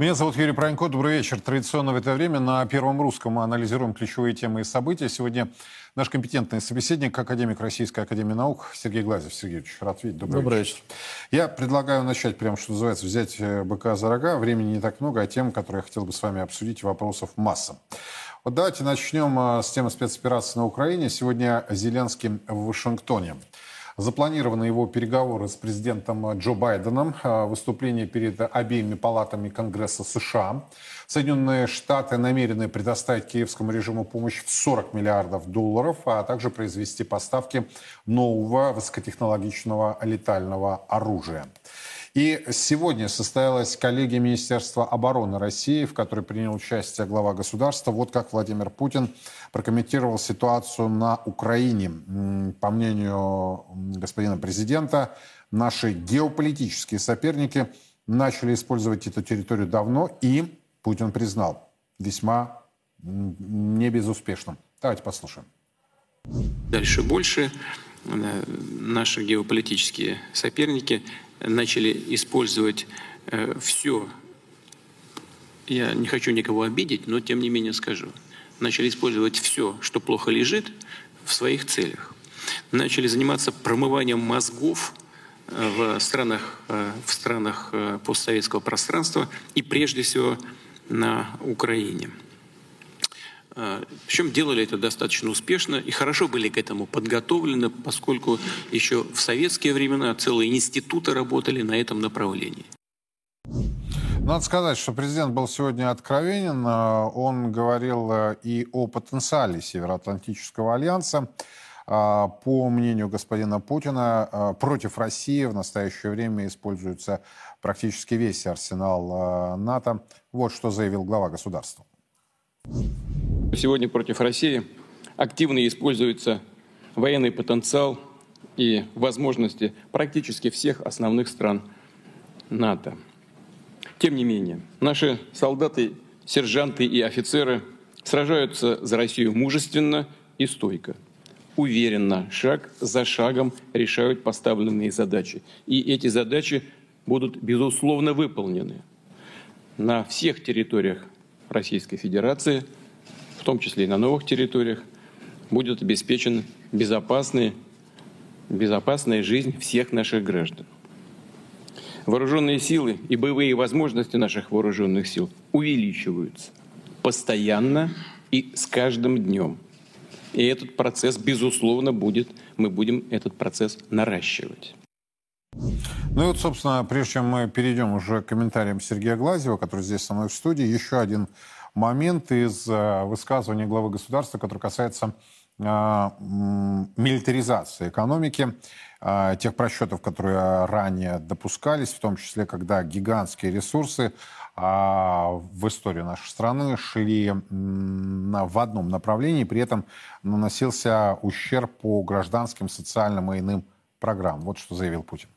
Меня зовут Юрий Пронько. Добрый вечер. Традиционно в это время на Первом Русском мы анализируем ключевые темы и события. Сегодня наш компетентный собеседник, академик Российской Академии Наук Сергей Глазев. Сергеевич, рад видеть. Добрый, Добрый вечер. вечер. Я предлагаю начать, прямо что называется, взять э, быка за рога. Времени не так много, а тем, которые я хотел бы с вами обсудить, вопросов масса. Вот давайте начнем э, с темы спецоперации на Украине. Сегодня Зеленский в Вашингтоне. Запланированы его переговоры с президентом Джо Байденом, а, выступление перед обеими палатами Конгресса США. Соединенные Штаты намерены предоставить киевскому режиму помощь в 40 миллиардов долларов, а также произвести поставки нового высокотехнологичного летального оружия. И сегодня состоялась коллегия Министерства обороны России, в которой принял участие глава государства. Вот как Владимир Путин прокомментировал ситуацию на Украине. По мнению господина президента, наши геополитические соперники начали использовать эту территорию давно и, Путин признал, весьма не безуспешным. Давайте послушаем. Дальше больше э, наши геополитические соперники начали использовать э, все. Я не хочу никого обидеть, но тем не менее скажу. Начали использовать все, что плохо лежит, в своих целях. Начали заниматься промыванием мозгов э, в странах, э, в странах постсоветского пространства и прежде всего на Украине. Причем делали это достаточно успешно и хорошо были к этому подготовлены, поскольку еще в советские времена целые институты работали на этом направлении. Надо сказать, что президент был сегодня откровенен. Он говорил э, и о потенциале Североатлантического альянса. А, по мнению господина Путина, э, против России в настоящее время используется практически весь арсенал э, НАТО. Вот что заявил глава государства. Сегодня против России активно используется военный потенциал и возможности практически всех основных стран НАТО. Тем не менее, наши солдаты, сержанты и офицеры сражаются за Россию мужественно и стойко. Уверенно, шаг за шагом решают поставленные задачи. И эти задачи будут, безусловно, выполнены на всех территориях Российской Федерации – в том числе и на новых территориях, будет обеспечена безопасная, безопасная жизнь всех наших граждан. Вооруженные силы и боевые возможности наших вооруженных сил увеличиваются постоянно и с каждым днем. И этот процесс, безусловно, будет, мы будем этот процесс наращивать. Ну и вот, собственно, прежде чем мы перейдем уже к комментариям Сергея Глазева, который здесь со мной в студии, еще один момент из э, высказывания главы государства, который касается э, милитаризации экономики, э, тех просчетов, которые ранее допускались, в том числе, когда гигантские ресурсы в историю нашей страны шли в одном направлении, при этом наносился ущерб по гражданским, социальным и иным программам. Вот что заявил Путин.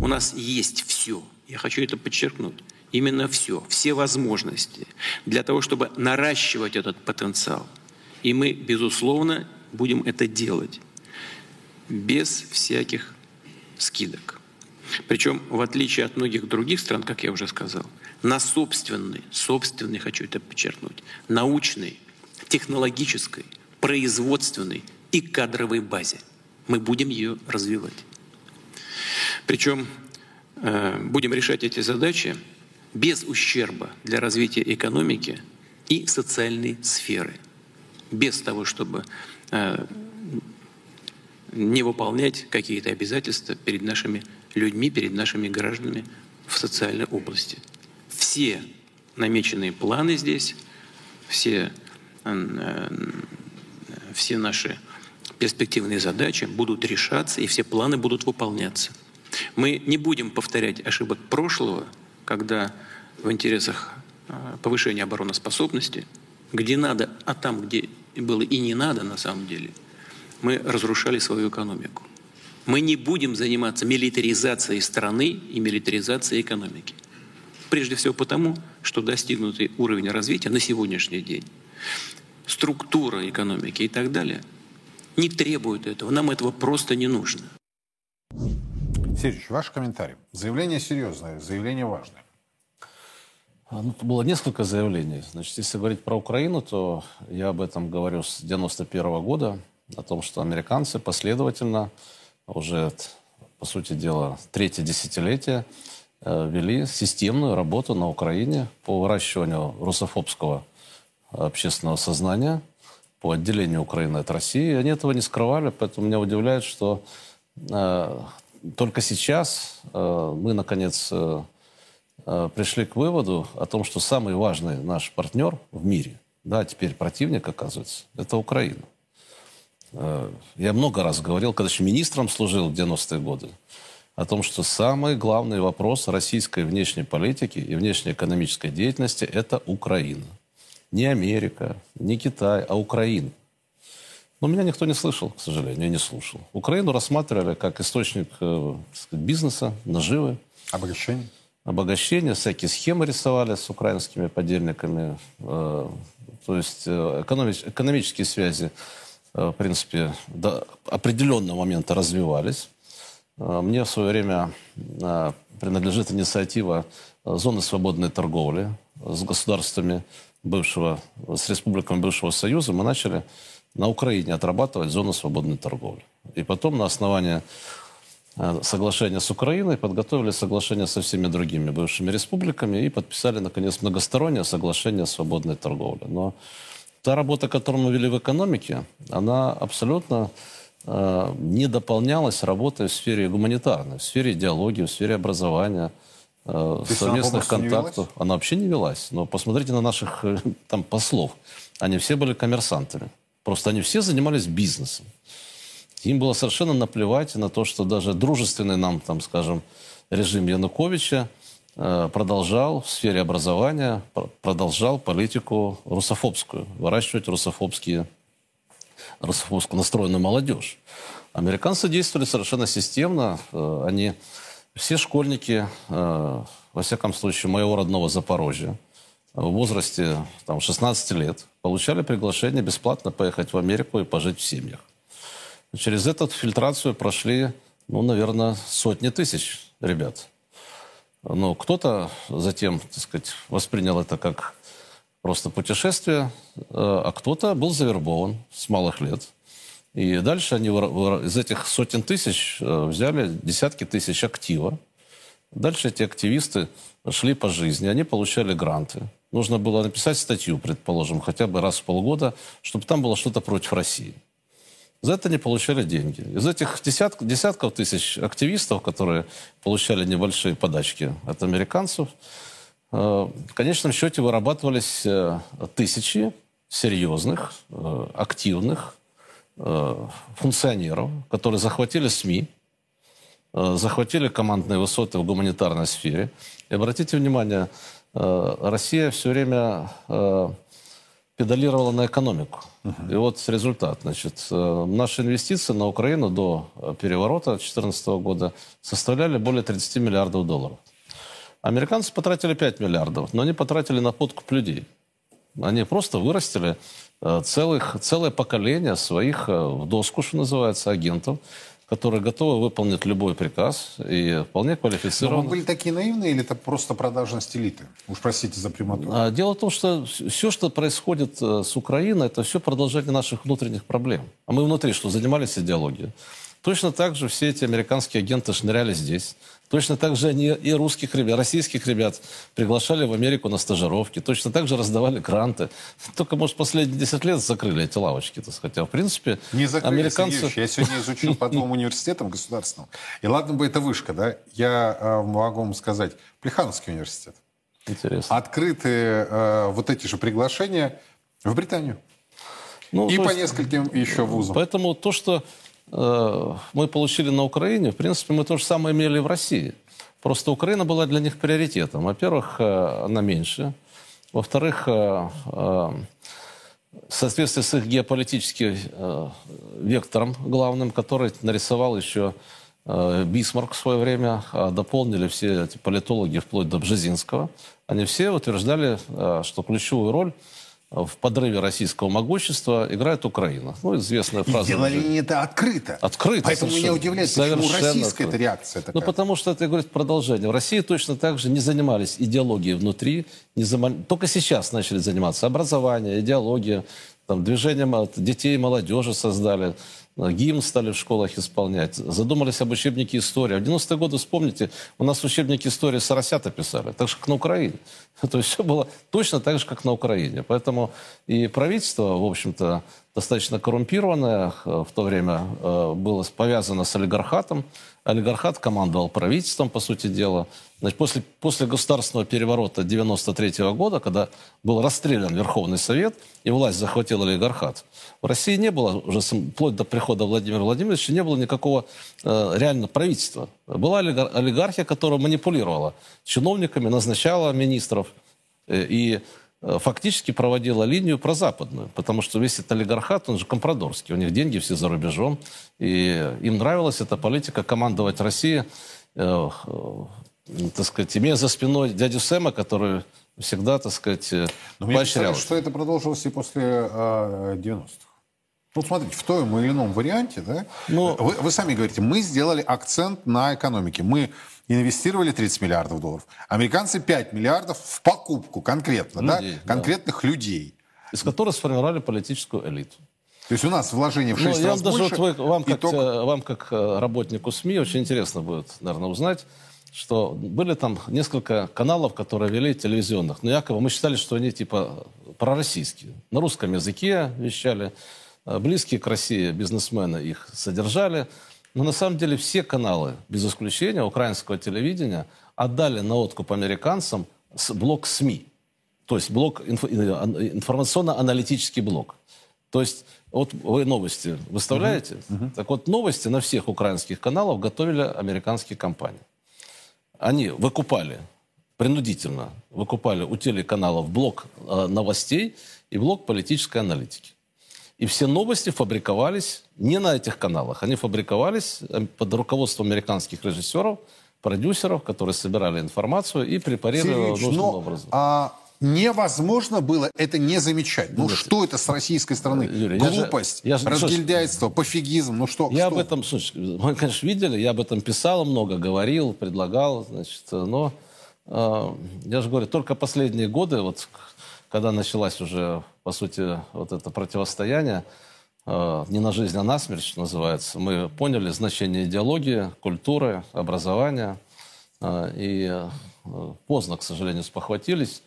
У нас есть все. Я хочу это подчеркнуть именно все, все возможности для того, чтобы наращивать этот потенциал. И мы, безусловно, будем это делать без всяких скидок. Причем, в отличие от многих других стран, как я уже сказал, на собственной, собственной, хочу это подчеркнуть, научной, технологической, производственной и кадровой базе. Мы будем ее развивать. Причем э, будем решать эти задачи без ущерба для развития экономики и социальной сферы, без того, чтобы э, не выполнять какие-то обязательства перед нашими людьми, перед нашими гражданами в социальной области. Все намеченные планы здесь, все, э, все наши перспективные задачи будут решаться, и все планы будут выполняться. Мы не будем повторять ошибок прошлого, когда в интересах а, повышения обороноспособности, где надо, а там, где было и не надо на самом деле, мы разрушали свою экономику. Мы не будем заниматься милитаризацией страны и милитаризацией экономики. Прежде всего потому, что достигнутый уровень развития на сегодняшний день, структура экономики и так далее не требует этого. Нам этого просто не нужно. Сергеевич, ваш комментарий. Заявление серьезное, заявление важное. А, ну, было несколько заявлений. Значит, если говорить про Украину, то я об этом говорю с 91 года, о том, что американцы последовательно уже, по сути дела, третье десятилетие э, вели системную работу на Украине по выращиванию русофобского общественного сознания, по отделению Украины от России. Они этого не скрывали, поэтому меня удивляет, что э, только сейчас э, мы, наконец, э, э, пришли к выводу о том, что самый важный наш партнер в мире, да, теперь противник, оказывается, это Украина. Э, я много раз говорил, когда еще министром служил в 90-е годы, о том, что самый главный вопрос российской внешней политики и внешнеэкономической деятельности – это Украина. Не Америка, не Китай, а Украина. Но меня никто не слышал, к сожалению, не слушал. Украину рассматривали как источник э, сказать, бизнеса, наживы. Обогащение? Обогащение, всякие схемы рисовали с украинскими подельниками. Э, то есть э, экономич, экономические связи, э, в принципе, до определенного момента развивались. Э, мне в свое время э, принадлежит инициатива зоны свободной торговли с государствами бывшего, с республиками бывшего Союза. Мы начали на Украине отрабатывать зону свободной торговли. И потом на основании э, соглашения с Украиной подготовили соглашение со всеми другими бывшими республиками и подписали, наконец, многостороннее соглашение о свободной торговле. Но та работа, которую мы вели в экономике, она абсолютно э, не дополнялась работой в сфере гуманитарной, в сфере идеологии, в сфере образования, э, совместных контактов. Она вообще не велась. Но посмотрите на наших э, там послов. Они все были коммерсантами. Просто они все занимались бизнесом. Им было совершенно наплевать на то, что даже дружественный нам, там, скажем, режим Януковича э, продолжал в сфере образования, продолжал политику русофобскую, выращивать русофобские, русофобскую настроенную молодежь. Американцы действовали совершенно системно. Э, они, все школьники, э, во всяком случае, моего родного Запорожья, в возрасте там, 16 лет получали приглашение бесплатно поехать в Америку и пожить в семьях. Через эту фильтрацию прошли, ну, наверное, сотни тысяч ребят. Но кто-то затем, так сказать, воспринял это как просто путешествие, э, а кто-то был завербован с малых лет. И дальше они из этих сотен тысяч э, взяли десятки тысяч актива. Дальше эти активисты шли по жизни, они получали гранты нужно было написать статью, предположим, хотя бы раз в полгода, чтобы там было что-то против России. За это не получали деньги. Из этих десятк, десятков тысяч активистов, которые получали небольшие подачки от американцев, э, в конечном счете вырабатывались э, тысячи серьезных, э, активных функционеров, которые захватили СМИ, захватили командные высоты в гуманитарной сфере. И обратите внимание, Россия все время э, педалировала на экономику. Uh-huh. И вот результат. Значит, э, наши инвестиции на Украину до переворота 2014 года составляли более 30 миллиардов долларов. Американцы потратили 5 миллиардов, но они потратили на подкуп людей. Они просто вырастили целых, целое поколение своих в доску, что называется, агентов, которые готовы выполнить любой приказ и вполне квалифицированы. Но вы были такие наивные или это просто продажность элиты? Уж простите за прямоту. А, дело в том, что все, что происходит э, с Украиной, это все продолжение наших внутренних проблем. А мы внутри что, занимались идеологией? Точно так же все эти американские агенты шныряли здесь. Точно так же они и русских ребят, российских ребят приглашали в Америку на стажировки. Точно так же раздавали гранты. Только, может, последние 10 лет закрыли эти лавочки. Так сказать. А в принципе, Не закрыли, американцы... Я сегодня изучил по двум университетам государственным. И ладно бы это вышка, да? Я э, могу вам сказать. Плехановский университет. Интересно. Открыты э, вот эти же приглашения в Британию. Ну, и по есть... нескольким еще вузам. Поэтому то, что мы получили на Украине, в принципе, мы то же самое имели в России. Просто Украина была для них приоритетом. Во-первых, э, она меньше. Во-вторых, э, в соответствии с их геополитическим вектором главным, который нарисовал еще Бисмарк в свое время, а дополнили все эти политологи вплоть до Бжезинского, они все утверждали, что ключевую роль в подрыве российского могущества играет Украина. Ну, известная И фраза. делали уже. они это открыто. Открыто. Поэтому меня совершенно. удивляет, почему Совершенно российская эта открыто. реакция такая. Ну, потому что это, говорит, продолжение. В России точно так же не занимались идеологией внутри. Не зама- Только сейчас начали заниматься. Образование, идеология, там, движением от детей и молодежи создали. Гимн стали в школах исполнять. Задумались об учебнике истории. В 90-е годы, вспомните, у нас учебники истории соросята писали. Так же, как на Украине. То есть все было точно так же, как на Украине. Поэтому и правительство, в общем-то, достаточно коррумпированное э, в то время э, было повязано с олигархатом. Олигархат командовал правительством, по сути дела. Значит, после, после государственного переворота 93 года, когда был расстрелян Верховный Совет и власть захватил олигархат, в России не было уже вплоть до прихода Владимира Владимировича не было никакого э, реально правительства. Была олигар- олигархия, которая манипулировала чиновниками, назначала министров э, и фактически проводила линию прозападную, потому что весь этот олигархат, он же компрадорский, у них деньги все за рубежом, и им нравилась эта политика командовать Россией, э, э, так сказать, имея за спиной дядю Сэма, который всегда, так сказать, э, Но мне поощрял. кажется, что это продолжилось и после э, 90-х. Ну, смотрите, в том или ином варианте, да, Ну- вы, вы сами говорите, мы сделали акцент на экономике. Мы инвестировали 30 миллиардов долларов. Американцы 5 миллиардов в покупку конкретно, Людей, да, да. конкретных людей. из которой сформировали политическую элиту. То есть у нас вложение в Ну, 6 я раз вам даже больше. вот вы- вам, как, итог- э, вам, как э, работнику СМИ, очень интересно будет, наверное, узнать, что были там несколько каналов, которые вели телевизионных. Но якобы мы считали, что они типа пророссийские. На русском языке вещали. Э, Близкие к России бизнесмены их содержали. Но на самом деле все каналы, без исключения украинского телевидения, отдали на откуп американцам блок СМИ. То есть блок, инфо- э, информационно-аналитический блок. То есть вот вы новости выставляете, так вот новости на всех украинских каналах готовили американские компании. Они выкупали, принудительно выкупали у телеканалов блок э, новостей и блок политической аналитики. И все новости фабриковались не на этих каналах. Они фабриковались э, под руководством американских режиссеров, продюсеров, которые собирали информацию и препарировали Сергей ее Ильич, нужным но, образом. а, невозможно было это не замечать. Ну Нет. что это с российской стороны? Юрий, я же- Глупость, я же- разгильдяйство, пофигизм. Ну что? Я что? об этом, слушай, мы, конечно, видели, я об этом писал много, говорил, предлагал, значит, но э, я же говорю, только последние годы, вот когда началась уже, по сути, вот это противостояние, не на жизнь, а на смерть, что называется, мы поняли значение идеологии, культуры, образования, э, и э, поздно, к сожалению, спохватились.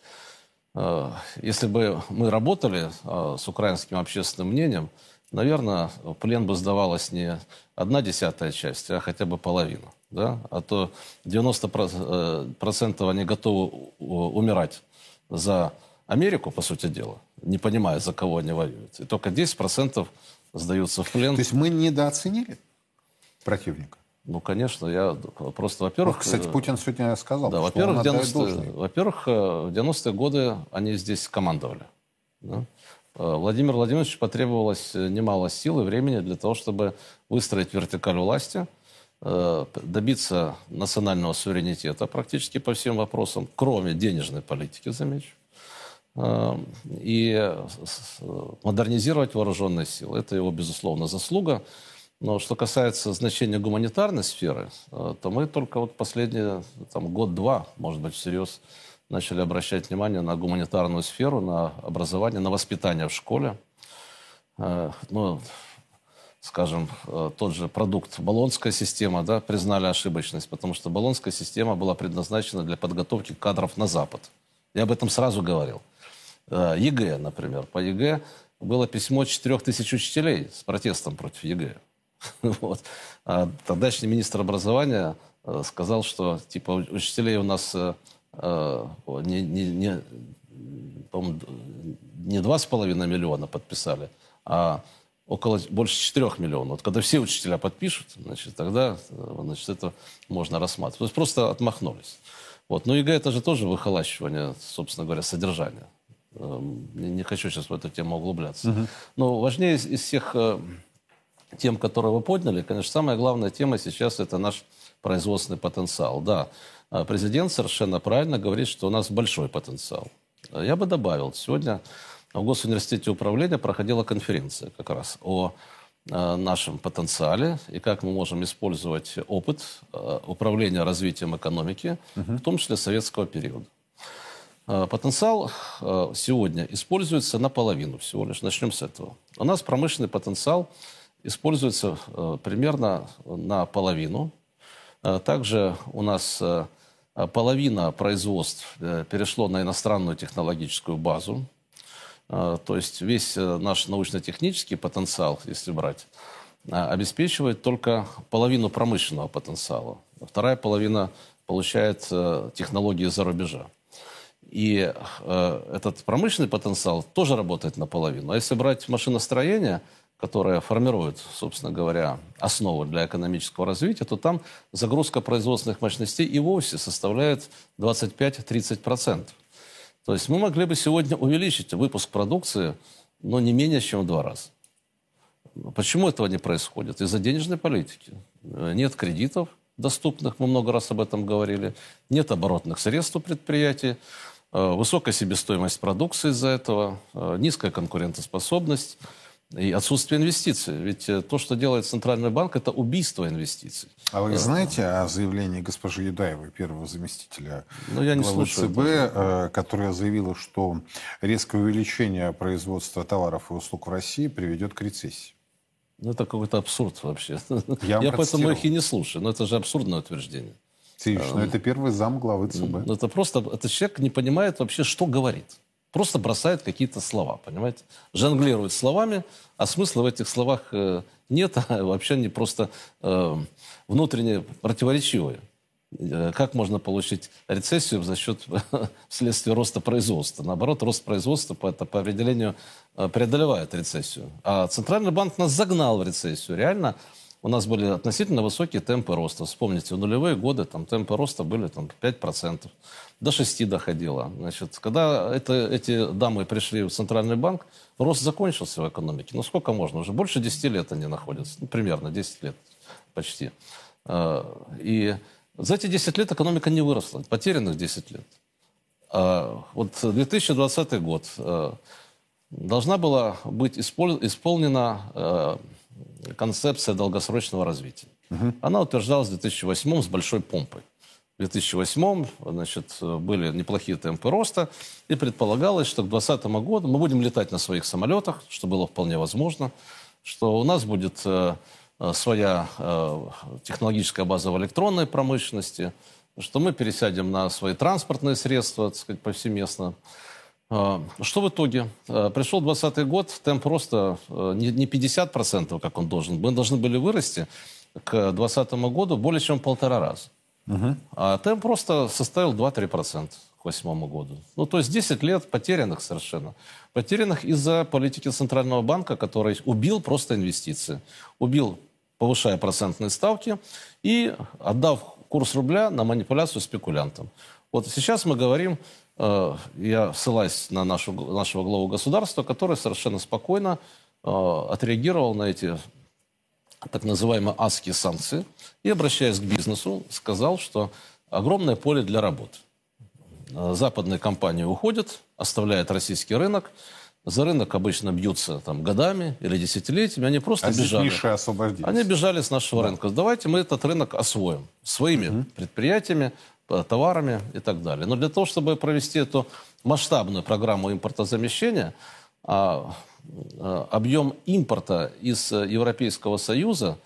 Э, Если бы мы работали э, с украинским общественным мнением, наверное, плен бы сдавалась не одна десятая часть, а хотя бы половина. Да? А то 90% про- э, процентов они готовы умирать за Америку, по сути дела, не понимая, за кого они воюют. И только 10% сдаются в плен. То есть мы недооценили противника? Ну, конечно, я просто, Вот, во-первых... кстати, э, Путин сегодня сказал, да, во-первых, в отдает 90-е, должное. во-первых, э, в 90-е годы они здесь командовали. да. Э, Владимиру Владимировичу потребовалось немало сил и времени для того, чтобы выстроить вертикаль власти, э, добиться национального суверенитета практически по всем вопросам, кроме денежной политики, замечу, и э, с- модернизировать вооруженные силы. Это его, безусловно, заслуга. Но что касается значения гуманитарной сферы, э, то мы только вот последние там, год-два, может быть, всерьез начали обращать внимание на гуманитарную сферу, на образование, на воспитание в школе. Э, Ну, скажем, тот же продукт Болонская система, да, признали ошибочность, потому что Болонская система была предназначена для подготовки кадров на Запад. Я об этом сразу говорил. Э, ЕГЭ, например. По ЕГЭ было письмо 4000 учителей с протестом против ЕГЭ. Вот. А тогдашний министр образования э, сказал, что типа учителей у нас э, э, не, не, не, не 2,5 миллиона подписали, а около больше 4 миллионов. Вот когда все учителя подпишут, значит, тогда значит, это можно рассматривать. То есть просто отмахнулись. Вот. Но ЕГЭ это же тоже выхолащивание, собственно говоря, содержания. Эм, Не, хочу сейчас в эту тему углубляться. Но важнее из, из всех э, тем, которые вы подняли, конечно, самая главная тема сейчас это наш производственный потенциал. Да, э, президент совершенно правильно говорит, что у нас большой потенциал. Я бы добавил, сегодня в Госуниверситете управления проходила конференция как раз о э, нашем потенциале и как мы можем использовать опыт управления развитием экономики, угу. в том числе советского периода. Э, потенциал э, сегодня используется наполовину всего лишь. Начнем с этого. У нас промышленный потенциал используется э, примерно наполовину. Также у нас половина производств перешло на иностранную технологическую базу. То есть весь наш научно-технический потенциал, если брать, обеспечивает только половину промышленного потенциала. Вторая половина получает технологии за рубежа. И э, этот промышленный потенциал тоже работает наполовину. А если брать машиностроение, которое формирует, собственно говоря, основу для экономического развития, то там загрузка производственных мощностей и вовсе составляет 25-30%. То есть мы могли бы сегодня увеличить выпуск продукции, но не менее чем в два раза. Почему этого не происходит? Из-за денежной политики. Нет кредитов доступных, мы много раз об этом говорили, нет оборотных средств у предприятий. Э, высокая себестоимость продукции из-за этого, э, низкая конкурентоспособность и отсутствие инвестиций. Ведь э, то, что делает Центральный банк, это убийство инвестиций. А вы знаете о заявлении госпожи Юдаевой, первого заместителя ну, я не главы слушаю ЦБ, это. которая заявила, что резкое увеличение производства товаров и услуг в России приведет к рецессии? Ну, это какой-то абсурд вообще. Я, я поэтому их и не слушаю. Но это же абсурдное утверждение. Сергеевич, ну это первый зам главы ЦБ. Это просто, этот человек не понимает вообще, что говорит. Просто бросает какие-то слова, понимаете? Жонглирует словами, а смысла в этих словах э, нет, а вообще они просто э, внутренне противоречивые. Э, как можно получить рецессию за счет вследствие роста производства? Наоборот, рост производства по, это, по определению преодолевает рецессию. А Центральный банк нас загнал в рецессию. Реально у нас были относительно высокие темпы роста. Вспомните, в нулевые годы там, темпы роста были там, 5%, до 6% доходило. Значит, когда это, эти дамы пришли в Центральный банк, рост закончился в экономике. Ну сколько можно? Уже больше 10 лет они находятся. Ну, примерно 10 лет почти. А, и за эти 10 лет экономика не выросла. Потерянных 10 лет. А, вот 2020 год а, должна была быть исполнена концепция долгосрочного развития. Угу. Она утверждалась в 2008 с большой помпой. В 2008 значит, были неплохие темпы роста, и предполагалось, что к 2020 году мы будем летать на своих самолетах, что было вполне возможно, что у нас будет э, э своя э, технологическая база в электронной промышленности, что мы пересядем на свои транспортные средства, так сказать, повсеместно. А, что в итоге? А, пришел 2020 год, темп роста а, не 50%, как он должен. Мы должны были вырасти к 2020 году более чем в полтора раза. Угу. А темп роста составил 2-3% к 2008 году. Ну, то есть 10 лет потерянных совершенно. Потерянных из-за политики Центрального банка, который убил просто инвестиции. Убил, повышая процентные ставки и отдав курс рубля на манипуляцию спекулянтам. Вот сейчас мы говорим Э, я ссылаюсь на нашу, нашего главу государства, который совершенно спокойно э, отреагировал на эти так называемые адские санкции и, обращаясь к бизнесу, сказал, что огромное поле для работы. Э, западные компании уходят, оставляют российский рынок. За рынок обычно бьются там, годами или десятилетиями. Они просто а бежали. Они бежали с нашего да. рынка. Давайте мы этот рынок освоим своими угу. предприятиями, товарами и так далее. Но для того, чтобы провести эту масштабную программу импортозамещения, а, а, объем импорта из Европейского Союза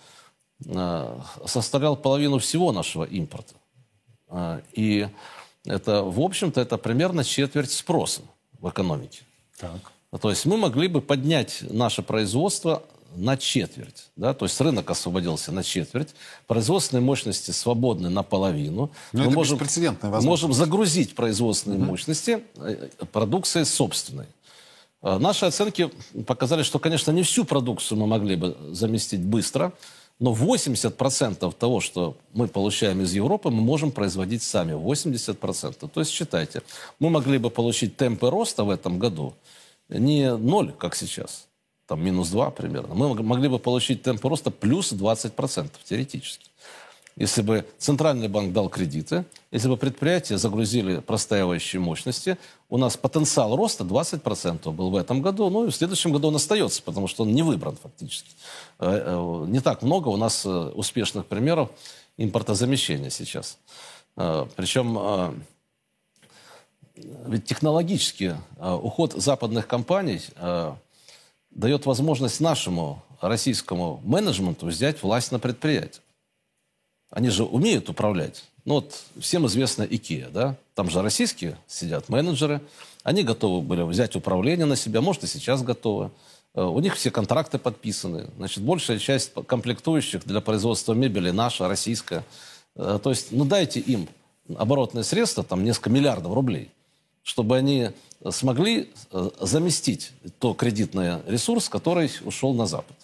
составлял половину всего нашего импорта. И это, в общем-то, это примерно четверть спроса в экономике. Так. То есть мы могли бы поднять наше производство на четверть. Да? То есть рынок освободился на четверть. Производственные мощности свободны наполовину. Но Мы это можем, можем загрузить производственные угу. мощности э, продукцией собственной. Э, наши оценки показали, что, конечно, не всю продукцию мы могли бы заместить быстро, но 80% того, что мы получаем из Европы, мы можем производить сами. 80%. То есть, считайте, мы могли бы получить темпы роста в этом году не ноль, как сейчас, там минус 2 примерно, мы могли бы получить темп роста плюс 20% теоретически. Если бы Центральный банк дал кредиты, если бы предприятия загрузили простаивающие мощности, у нас потенциал роста 20% был в этом году, ну и в следующем году он остается, потому что он не выбран фактически. Э, э, не так много у нас э, успешных примеров импортозамещения сейчас. Причем ведь технологически уход западных компаний дает возможность нашему российскому менеджменту взять власть на предприятие. Они же умеют управлять. Ну вот всем известно IKEA, да? Там же российские сидят менеджеры. Они готовы были взять управление на себя, может и сейчас готовы. Э, у них все контракты подписаны. Значит, большая часть комплектующих для производства мебели наша, российская. Э, то есть, ну дайте им оборотные средства, там несколько миллиардов рублей, чтобы они смогли э, заместить то кредитный ресурс, который ушел на Запад.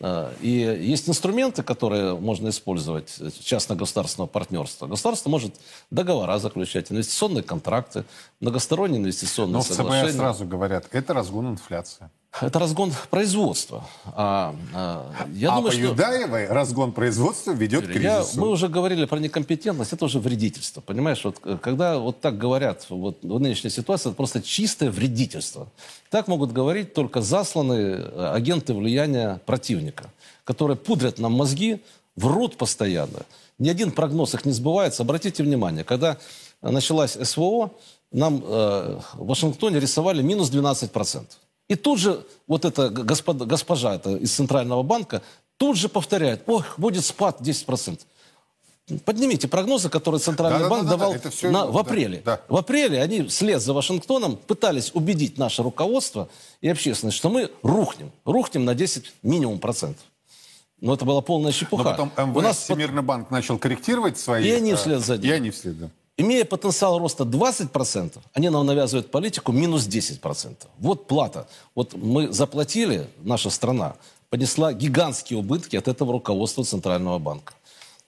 А, и есть инструменты, которые можно использовать частно-государственного партнерства. Государство может договора заключать, инвестиционные контракты, многосторонние инвестиционные Но соглашения. Но в ЦБ сразу говорят, это разгон инфляции. Это разгон производства. А, а, я а думаю, по что... Юдаевой разгон производства ведет к кризису. Я, мы уже говорили про некомпетентность, это уже вредительство. Понимаешь, вот, э, когда вот так говорят вот, в нынешней ситуации, это просто чистое вредительство. Так могут говорить только засланные э, агенты влияния противника, которые пудрят нам мозги, врут постоянно. Ни один прогноз их не сбывается. Обратите внимание, когда началась СВО, нам э, в Вашингтоне рисовали минус 12%. И тут же вот эта господа, госпожа это из Центрального банка тут же повторяет, ох, будет спад 10%. Поднимите прогнозы, которые Центральный да, банк да, да, давал да, все, на, в апреле. Да, да. В апреле они вслед за Вашингтоном пытались убедить наше руководство и общественность, что мы рухнем. Рухнем на 10 минимум процентов. Но это была полная чепуха. Но потом МВС, У нас Всемирный банк начал корректировать свои... И они вслед за ним. И они вслед, да. Имея потенциал роста 20%, они нам навязывают политику минус 10%. Вот плата. Вот мы заплатили, наша страна понесла гигантские убытки от этого руководства Центрального банка.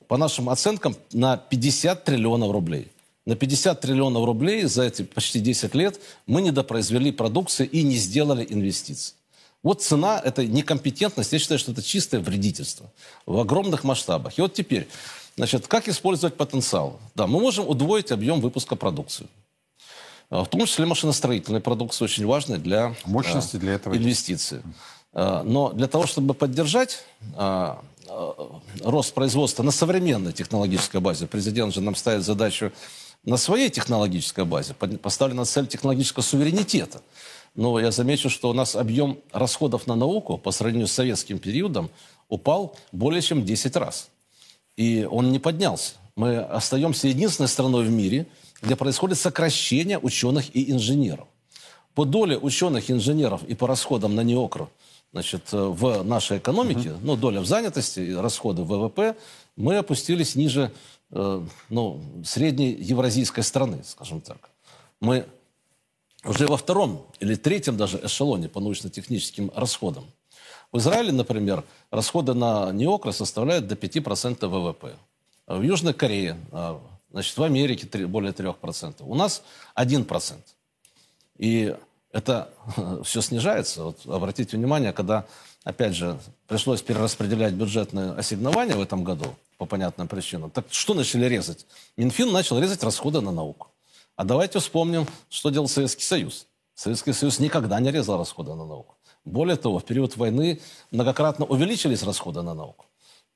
По нашим оценкам, на 50 триллионов рублей. На 50 триллионов рублей за эти почти 10 лет мы недопроизвели продукции и не сделали инвестиций. Вот цена этой некомпетентности, я считаю, что это чистое вредительство в огромных масштабах. И вот теперь Значит, как использовать потенциал? Да, мы можем удвоить объем выпуска продукции. А, в том числе машиностроительной продукции, очень важной для мощности для этого инвестиций. А, но для того, чтобы поддержать рост производства на современной технологической базе, президент же нам ставит задачу на своей технологической базе, поставлена цель технологического суверенитета. Но я замечу, что у нас объем расходов на науку по сравнению с советским периодом упал более чем в 10 раз. И он не поднялся. Мы остаемся единственной страной в мире, где происходит сокращение ученых и инженеров. По доле ученых, инженеров и по расходам на неокру значит, в нашей экономике, uh-huh. ну, доля в занятости и расходы в ВВП, мы опустились ниже э, ну, средней евразийской страны, скажем так. Мы уже во втором или третьем даже эшелоне по научно-техническим расходам. В Израиле, например, расходы на неокры составляют до 5% ВВП. В Южной Корее, а, значит, в Америке более 3%. У нас 1%. И это все снижается. Вот обратите внимание, когда, опять же, пришлось перераспределять бюджетные ассигнования в этом году, по понятным причинам, так что начали резать? Минфин начал резать расходы на науку. А давайте вспомним, что делал Советский Союз. Советский Союз никогда не резал расходы на науку. Более того, в период войны многократно увеличились расходы на науку.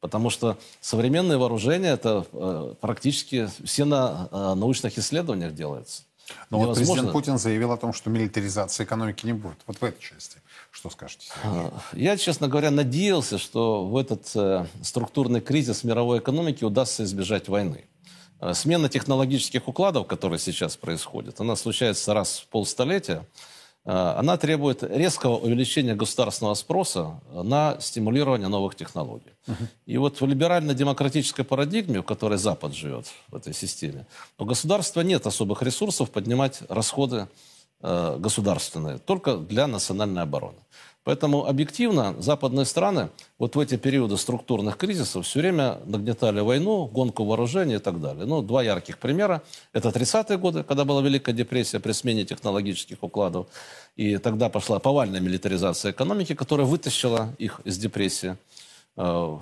Потому что современные вооружения, это э, практически все на э, научных исследованиях делается. Но вот президент Путин заявил о том, что милитаризации экономики не будет. Вот в этой части. Что скажете? Сергей? Я, честно говоря, надеялся, что в этот э, структурный кризис мировой экономики удастся избежать войны. Э, смена технологических укладов, которые сейчас происходят, она случается раз в полстолетия. Э, она требует резкого увеличения государственного спроса на стимулирование новых технологий. Uh-huh. И вот в либерально-демократической парадигме, в которой Запад живет, в этой системе, у государства нет особых ресурсов поднимать расходы э, государственные, только для национальной обороны. Поэтому объективно западные страны вот в эти периоды структурных кризисов все время нагнетали войну, гонку вооружений и так далее. Ну, два ярких примера. Это 30-е годы, когда была Великая депрессия при смене технологических укладов. И тогда пошла повальная милитаризация экономики, которая вытащила их из депрессии. Э,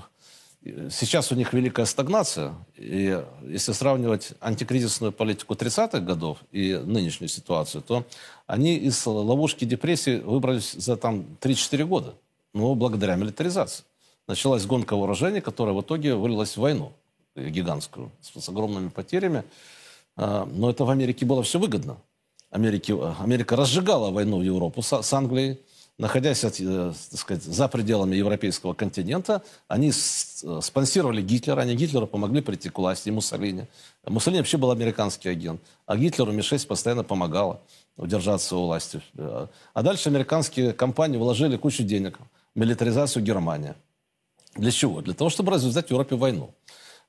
Сейчас у них великая стагнация. И если сравнивать антикризисную политику 30-х годов и нынешнюю ситуацию, то они из ловушки депрессии выбрались за там 3-4 года. Но благодаря милитаризации. Началась гонка вооружений, которая в итоге вылилась в войну гигантскую с огромными потерями. А, но это в Америке было все выгодно. Америки, Америка разжигала войну в Европу с, с Англией, находясь от, э, так сказать, за пределами европейского континента, они спонсировали Гитлера, они Гитлеру помогли прийти к власти, и Муссолини. Муссолини вообще был американский агент, а Гитлеру Ми-6 постоянно помогала удержаться у власти. А дальше американские компании вложили кучу денег в милитаризацию Германии. Для чего? Для того, чтобы развязать в Европе войну.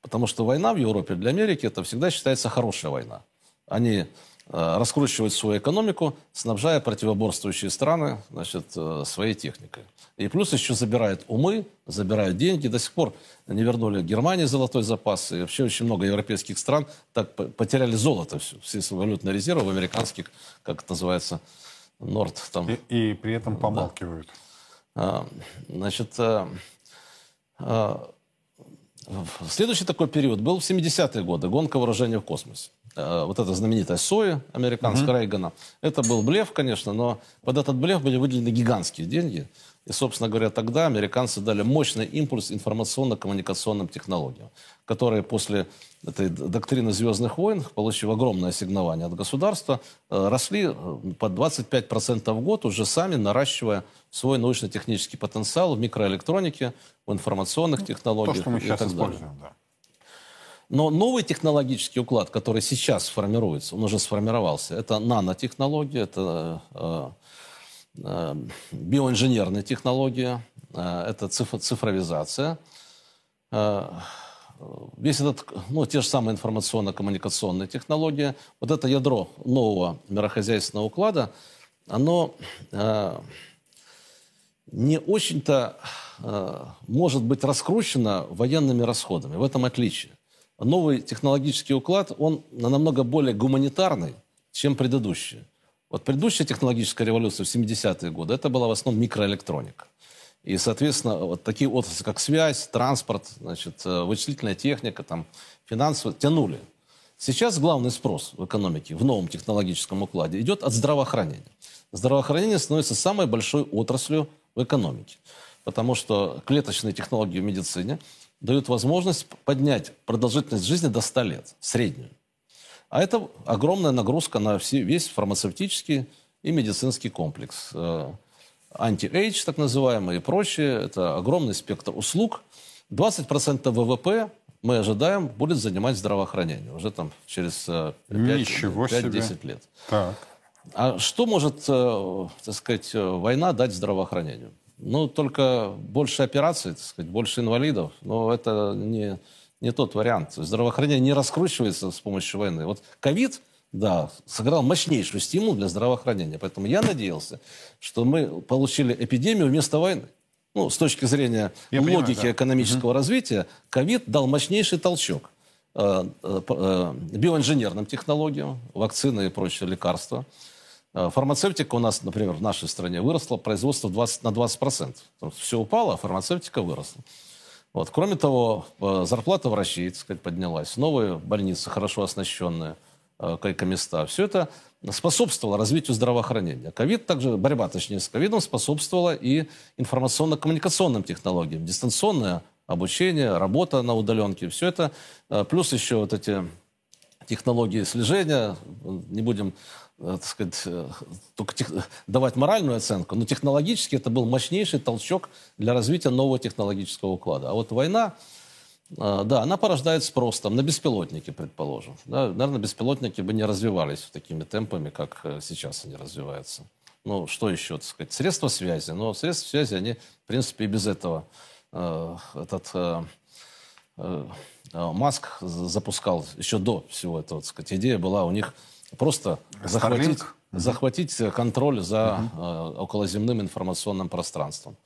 Потому что война в Европе для Америки это всегда считается хорошая война. Они раскручивать свою экономику, снабжая противоборствующие страны значит, э, своей техникой. И плюс еще забирают умы, забирают деньги. До сих пор не вернули Германии золотой запас. И вообще очень много европейских стран так потеряли золото. Все, все свои валютные резервы в американских, как это называется, Норд. Там. И, и при этом помалкивают. Да. Значит, а, следующий такой период был в 70-е годы. Гонка вооружения в космосе. Э, вот эта знаменитая соя американская угу. Рейгана. Это был блеф, конечно, но под этот блеф были выделены гигантские деньги. И, собственно говоря, тогда американцы дали мощный импульс информационно-коммуникационным технологиям, которые после этой доктрины «Звездных войн», получив огромное ассигнование от государства, э, росли э, по 25% в год, уже сами наращивая свой научно-технический потенциал в микроэлектронике, в информационных технологиях. То, что мы сейчас используем, да. Но новый технологический уклад, который сейчас формируется, он уже сформировался, это нанотехнология, это э, э, биоинженерная технология, э, это цифр, цифровизация. Э, весь этот, ну, те же самые информационно-коммуникационные технологии, вот это ядро нового мирохозяйственного уклада, оно э, не очень-то э, может быть раскручено военными расходами. В этом отличие новый технологический уклад, он намного более гуманитарный, чем предыдущий. Вот предыдущая технологическая революция в 70-е годы, это была в основном микроэлектроника. И, соответственно, вот такие отрасли, как связь, транспорт, значит, э, вычислительная техника, там, финансовые, тянули. Сейчас главный спрос в экономике, в новом технологическом укладе, идет от здравоохранения. Здравоохранение становится самой большой отраслью в экономике. Потому что клеточные технологии в медицине дают возможность поднять продолжительность жизни до 100 лет, среднюю. А это огромная нагрузка на все, весь фармацевтический и медицинский комплекс. Э, anti-age, так называемый, и прочее. Это огромный спектр услуг. 20% ВВП мы ожидаем будет занимать здравоохранение. Уже там через 5-10 лет. Так. А что может, э, так сказать, война дать здравоохранению? Ну, только больше операций, так сказать, больше инвалидов. Но это не, не тот вариант. Здравоохранение не раскручивается с помощью войны. Вот ковид, да, сыграл мощнейший стимул для здравоохранения. Поэтому я надеялся, что мы получили эпидемию вместо войны. Ну, с точки зрения я логики понимаю, да. экономического угу. развития, ковид дал мощнейший толчок э, э, э, биоинженерным технологиям, вакцины и прочие лекарства. Э, фармацевтика у нас, например, в нашей стране выросла, производство 20, на 20%. Все упало, а фармацевтика выросла. Вот. Кроме того, э, зарплата врачей, так сказать, поднялась. Новые больницы, хорошо оснащенные, э, койко-места. Все это способствовало развитию здравоохранения. Ковид также, борьба, точнее, с ковидом способствовала и информационно-коммуникационным технологиям. Дистанционное обучение, работа на удаленке. Все это, плюс еще вот эти технологии слежения, не будем так сказать, э, только тех, давать моральную оценку, но технологически это был мощнейший толчок для развития нового технологического уклада. А вот война, э, да, она порождает спрос там, на беспилотники, предположим. Да, наверное, беспилотники бы не развивались такими темпами, как сейчас они развиваются. Ну, что еще, так сказать, средства связи. Но средства связи, они, в принципе, и без этого. Этот Маск запускал еще до всего этого, так сказать, идея была у них просто захватить, захватить контроль за угу. э, околоземным информационным пространством.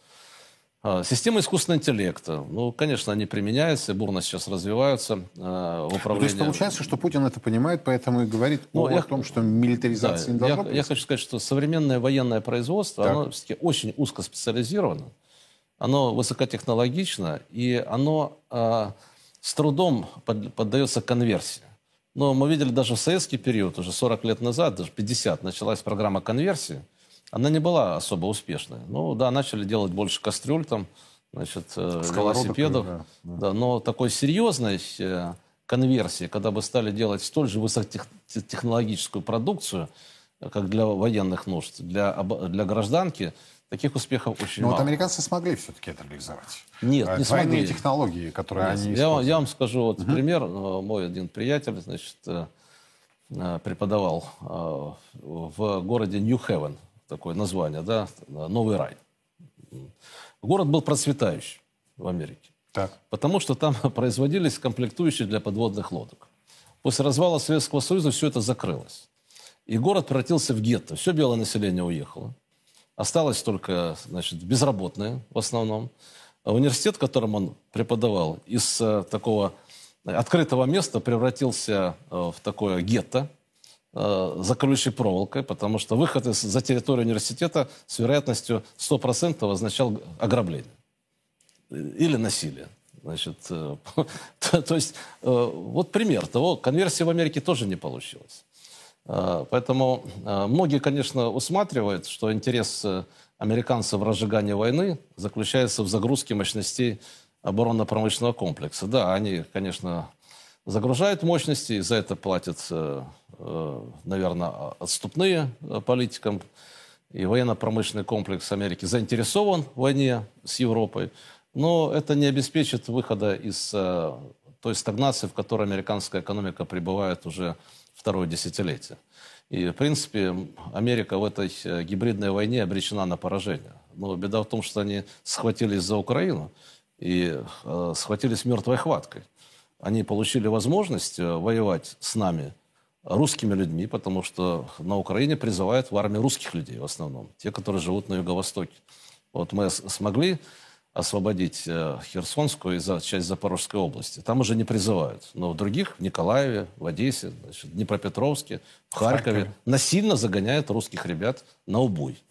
Э, система искусственного интеллекта. Ну, конечно, они применяются, бурно сейчас развиваются э, в управлении. Ну, то есть получается, что Путин это понимает, поэтому и говорит ну, о, я, том, что милитаризация да, не должна я, быть? Я хочу сказать, что современное военное производство, так. оно все-таки очень узко специализировано. оно высокотехнологично, и оно э, с трудом под, поддается конверсии. Но мы видели даже в советский период, уже 40 лет назад, даже 50, началась программа конверсии. Она не была особо успешной. Ну да, начали делать больше кастрюль там, значит, э, велосипедов. Да, да. да, но такой серьезной э, конверсии, когда бы стали делать столь же высокотехнологическую продукцию, как для военных нужд, для, для гражданки, таких успехов очень Но мало. вот американцы смогли все-таки это реализовать. Нет, не Двойные смогли. технологии, которые Нет, они я, используют. я вам скажу вот угу. пример. Мой один приятель, значит, преподавал в городе Нью-Хевен, такое название, да, Новый рай. Город был процветающий в Америке. Так. Потому что там производились комплектующие для подводных лодок. После развала Советского Союза все это закрылось. И город превратился в гетто. Все белое население уехало. Осталось только значит, безработные в основном. Университет, в котором он преподавал, из э, такого открытого места превратился э, в такое гетто, э, за колючей проволокой, потому что выход из, за территорию университета с вероятностью 100% означал ограбление или насилие. Значит, то, то есть, вот пример того, конверсия в Америке тоже не получилась. Э, поэтому э, многие, конечно, усматривают, что интерес э, американцев в разжигании войны заключается в загрузке мощностей оборонно-промышленного комплекса. Да, они, конечно, загружают мощности, и за это платят, наверное, отступные политикам. И военно-промышленный комплекс Америки заинтересован в войне с Европой. Но это не обеспечит выхода из той стагнации, в которой американская экономика пребывает уже второе десятилетие. И, в принципе, Америка в этой э, гибридной войне обречена на поражение. Но беда в том, что они схватились за Украину и э, схватились мертвой хваткой. Они получили возможность э, воевать с нами, русскими людьми, потому что на Украине призывают в армию русских людей в основном, те, которые живут на Юго-Востоке. Вот мы смогли освободить э, Херсонскую и за, часть Запорожской области. Там уже не призывают. Но в других, в Николаеве, в Одессе, значит, в Днепропетровске, в Харькове, Харькове. насильно загоняют русских ребят на убой.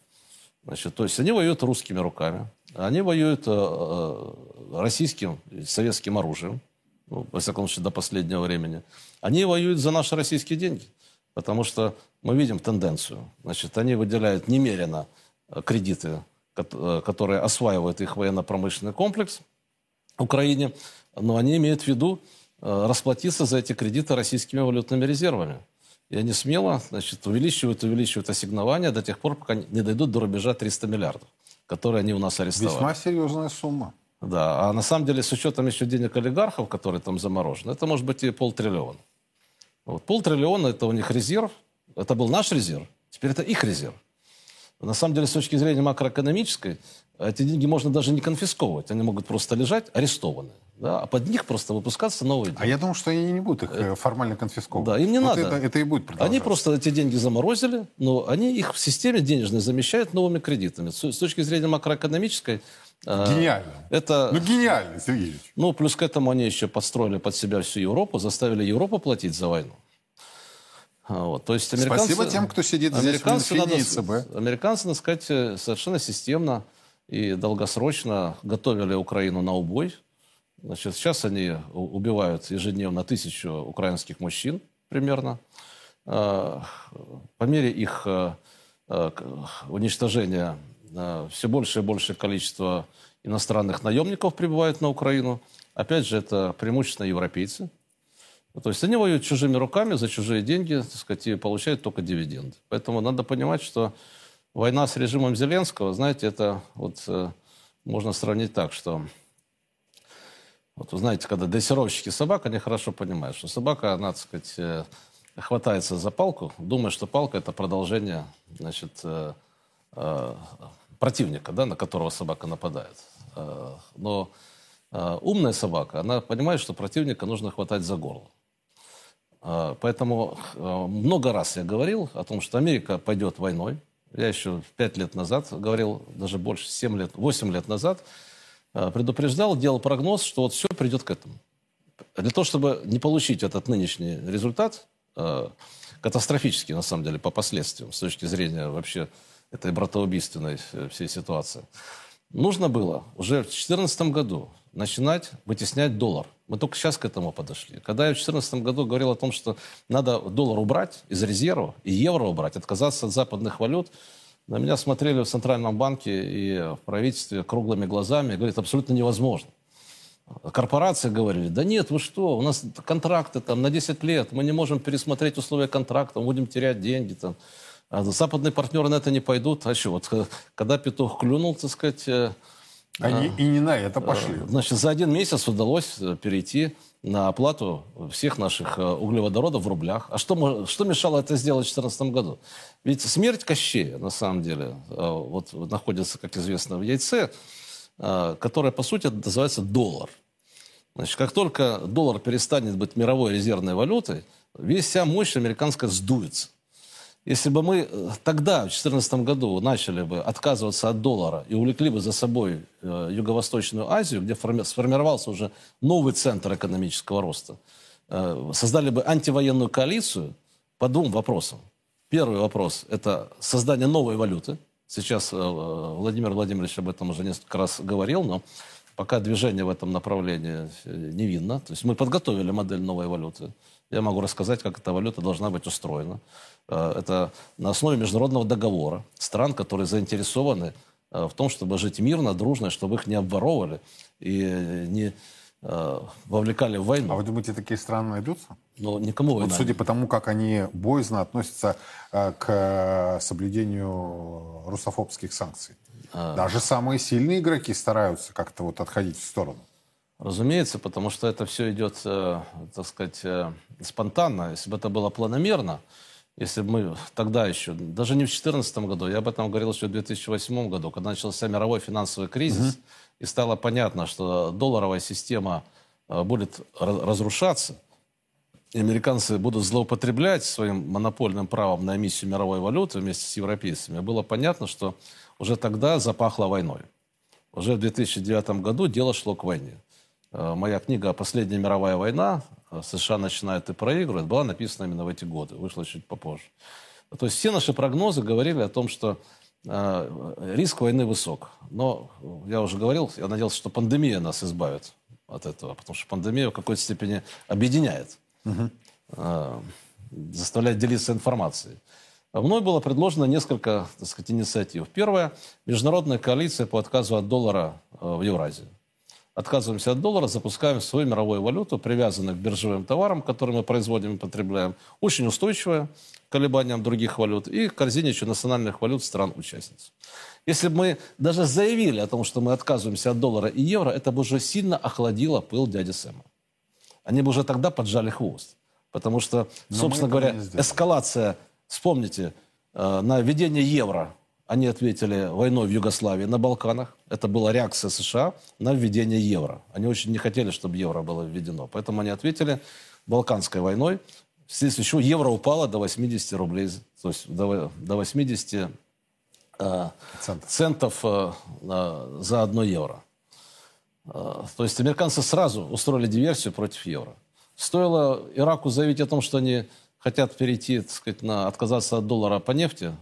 Значит, то есть они воюют русскими руками, они воюют э, э, российским, советским оружием, ну, во всяком случае, до последнего времени. Они воюют за наши российские деньги, потому что мы видим тенденцию. Значит, они выделяют немерено э, кредиты которые осваивают их военно-промышленный комплекс в Украине, но они имеют в виду э, расплатиться за эти кредиты российскими валютными резервами. И они смело значит, увеличивают, увеличивают ассигнования до тех пор, пока не дойдут до рубежа 300 миллиардов, которые они у нас арестовали. Весьма серьезная сумма. Да, а на самом деле с учетом еще денег олигархов, которые там заморожены, это может быть и полтриллиона. Вот, полтриллиона это у них резерв, это был наш резерв, теперь это их резерв. На самом деле, с точки зрения макроэкономической, эти деньги можно даже не конфисковывать. Они могут просто лежать арестованные. Да, а под них просто выпускаться новые деньги. А я думаю, что они не будут их э, формально конфисковывать. Да, им не вот надо. Это, это и будет. Они просто эти деньги заморозили, но они их в системе денежной замещают новыми кредитами. С, с точки зрения макроэкономической... э, Гениально. Это, Ну, гениально, Сергей Ильич. ну, плюс к этому они еще подстроили под себя всю Европу, заставили Европу платить за войну. А, Вот. То есть американцы, Спасибо тем, кто сидит здесь в американцы, надо, ЦБ. американцы, надо сказать, э, совершенно системно и долгосрочно готовили Украину на убой. Значит, сейчас они убивают ежедневно тысячу украинских мужчин примерно. А, По мере их э, э, уничтожения все больше и большее количество иностранных наемников прибывает на Украину. Опять же, это преимущественно европейцы. Ну, То есть они воюют чужими руками за чужие деньги, так сказать, и получают только дивиденды. Поэтому надо понимать, что война с режимом Зеленского, знаете, это вот э, можно сравнить так, что вот вы знаете, когда дрессировщики собак, они хорошо понимают, что собака, она, так сказать, э, хватается за палку, думая, что палка это продолжение, значит, э, противника, да, на которого собака нападает. Но умная собака, она понимает, что противника нужно хватать за горло. А, Поэтому э, много раз я говорил о том, что Америка пойдет войной. Я еще пять лет назад говорил, даже больше, 7 лет, 8 лет назад, э, предупреждал, делал прогноз, что вот все придет к этому. Для того, чтобы не получить этот нынешний результат, э, катастрофический, на самом деле, по последствиям, с точки зрения вообще этой братоубийственной всей ситуации, Нужно было уже в 2014 году начинать вытеснять доллар. Мы только сейчас к этому подошли. Когда я в 2014 году говорил о том, что надо доллар убрать из резерва и евро убрать, отказаться от западных валют, на меня смотрели в Центральном банке и в правительстве круглыми глазами и говорят, абсолютно невозможно. Корпорации говорили, да нет, вы что, у нас контракты там на 10 лет, мы не можем пересмотреть условия контракта, мы будем терять деньги там. А западные партнеры на это не пойдут. А что, вот когда петух клюнул, так сказать... Э, Они а, и не на это пошли. Э, значит, за один месяц удалось э, перейти на оплату всех наших углеводородов в рублях. А что, что мешало это сделать в 2014 году? Ведь смерть Кощея, на самом деле, вот находится, как известно, в яйце, которое, по сути, называется доллар. Значит, как только доллар перестанет быть мировой резервной валютой, весь вся мощь американская сдуется. Если бы мы э, тогда, в 2014 году, начали бы отказываться от доллара и увлекли бы за собой э, Юго-Восточную Азию, где сформировался уже новый центр экономического роста, э, создали бы антивоенную коалицию по двум вопросам. Первый вопрос – это создание новой валюты. Сейчас Владимир Владимирович об этом уже несколько раз говорил, но пока движение в этом направлении не видно. То есть мы подготовили модель новой валюты. Я могу рассказать, как эта валюта должна быть устроена. Э, это на основе международного договора стран, которые заинтересованы э, в том, чтобы жить мирно, дружно, чтобы их не обворовывали и не э, вовлекали в войну. А вы думаете, такие страны найдутся? Ну, никому война. Вот судя по тому, как они боязно относятся к соблюдению русофобских санкций. А... Даже самые сильные игроки стараются как-то вот отходить в сторону. Разумеется, потому что это все идет, так сказать, спонтанно. Если бы это было планомерно, если бы мы тогда еще, даже не в 2014 году, я об этом говорил еще в 2008 году, когда начался мировой финансовый кризис, угу. и стало понятно, что долларовая система э, будет разрушаться, и американцы будут злоупотреблять своим монопольным правом на эмиссию мировой валюты вместе с европейцами, было понятно, что уже тогда запахло войной. Уже в 2009 году дело шло к войне. Э, моя книга «Последняя мировая война», э, США начинают и проигрывают, была написана именно в эти годы, вышла чуть попозже. То есть все наши прогнозы говорили о том, что э, риск войны высок. Но я уже говорил, я надеялся, что пандемия нас избавит от этого, потому что пандемия в какой-то степени объединяет, угу. заставляет делиться информацией. Мной было предложено несколько так сказать, инициатив. Первая – международная коалиция по отказу от доллара в Евразии отказываемся от доллара, запускаем свою мировую валюту, привязанную к биржевым товарам, которые мы производим и потребляем, очень устойчивая к колебаниям других валют и к корзине национальных валют стран-участниц. Если бы мы даже заявили о том, что мы отказываемся от доллара и евро, это бы уже сильно охладило пыл дяди Сэма. Они бы уже тогда поджали хвост. Потому что, Но собственно говоря, эскалация, вспомните, э, на введение евро они ответили войной в Югославии на Балканах. Это была реакция США на введение евро. Они очень не хотели, чтобы евро было введено. Поэтому они ответили Балканской войной. Вследствие чего евро упало до 80 рублей, то есть до, до 80 э, центов, центов э, э, за одно евро. Э, то есть американцы сразу устроили диверсию против евро. Стоило Ираку заявить о том, что они хотят перейти, так сказать, на отказаться от доллара по нефти,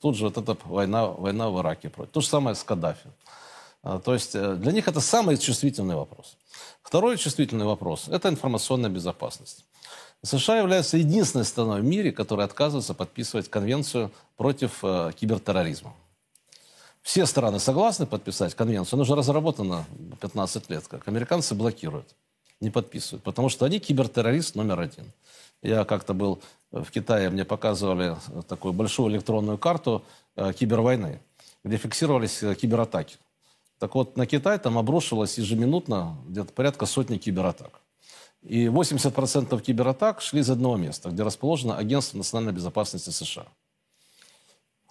тут же вот эта война, война в Ираке. То же самое с Каддафи. А, то есть э, для них это самый чувствительный вопрос. Второй чувствительный вопрос – это информационная безопасность. США является единственной страной в мире, которая отказывается подписывать конвенцию против э, кибертерроризма. Все страны согласны подписать конвенцию, она уже разработана 15 лет, как американцы блокируют, не подписывают, потому что они кибертеррорист номер один. Я как-то был в Китае, мне показывали такую большую электронную карту э, кибервойны, где фиксировались э, кибератаки. Так вот, на Китай там обрушилось ежеминутно где-то порядка сотни кибератак. И 80% кибератак шли из одного места, где расположено Агентство национальной безопасности США.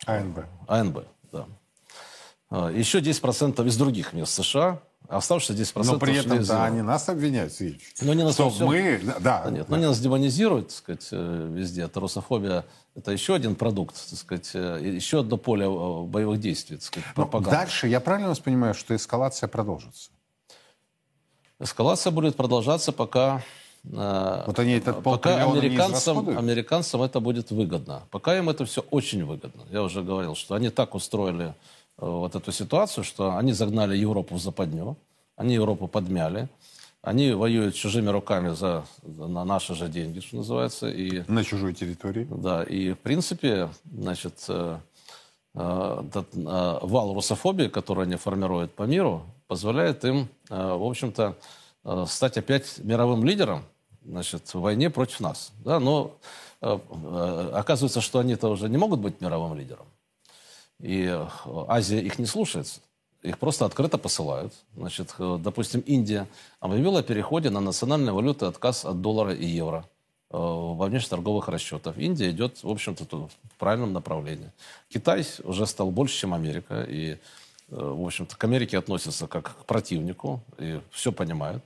АНБ. АНБ, да. Еще 10% из других мест США, Оставшиеся 10% Но при этом да, они нас обвиняют, Сергеевич. Но не нас что все... мы... Да, да, нет, да. но они нас демонизируют, так сказать, э, везде. Это русофобия – это еще один продукт, так сказать, э, еще одно поле э, боевых действий, так сказать, пропаганда. Дальше, я правильно вас понимаю, что эскалация продолжится? Эскалация будет продолжаться, пока... Вот они этот пока американцам, американцам это будет выгодно. Пока им это все очень выгодно. Я уже говорил, что они так устроили вот эту ситуацию, что они загнали Европу в западню, они Европу подмяли, они воюют чужими руками за, на наши же деньги, что называется. И, на чужой территории. Да, и в принципе, значит, э, э, этот, э, вал русофобии, который они формируют по миру, позволяет им, э, в общем-то, э, стать опять мировым лидером значит, в войне против нас. Да? Но э, э, оказывается, что они-то уже не могут быть мировым лидером. И э, Азия их не слушается. Их просто открыто посылают. Значит, э, допустим, Индия объявила о переходе на национальные валюты отказ от доллара и евро э, во внешнеторговых расчетах. Индия идет, в общем-то, в правильном направлении. Китай уже стал больше, чем Америка. И, в общем-то, к Америке относятся как к противнику. И все понимают.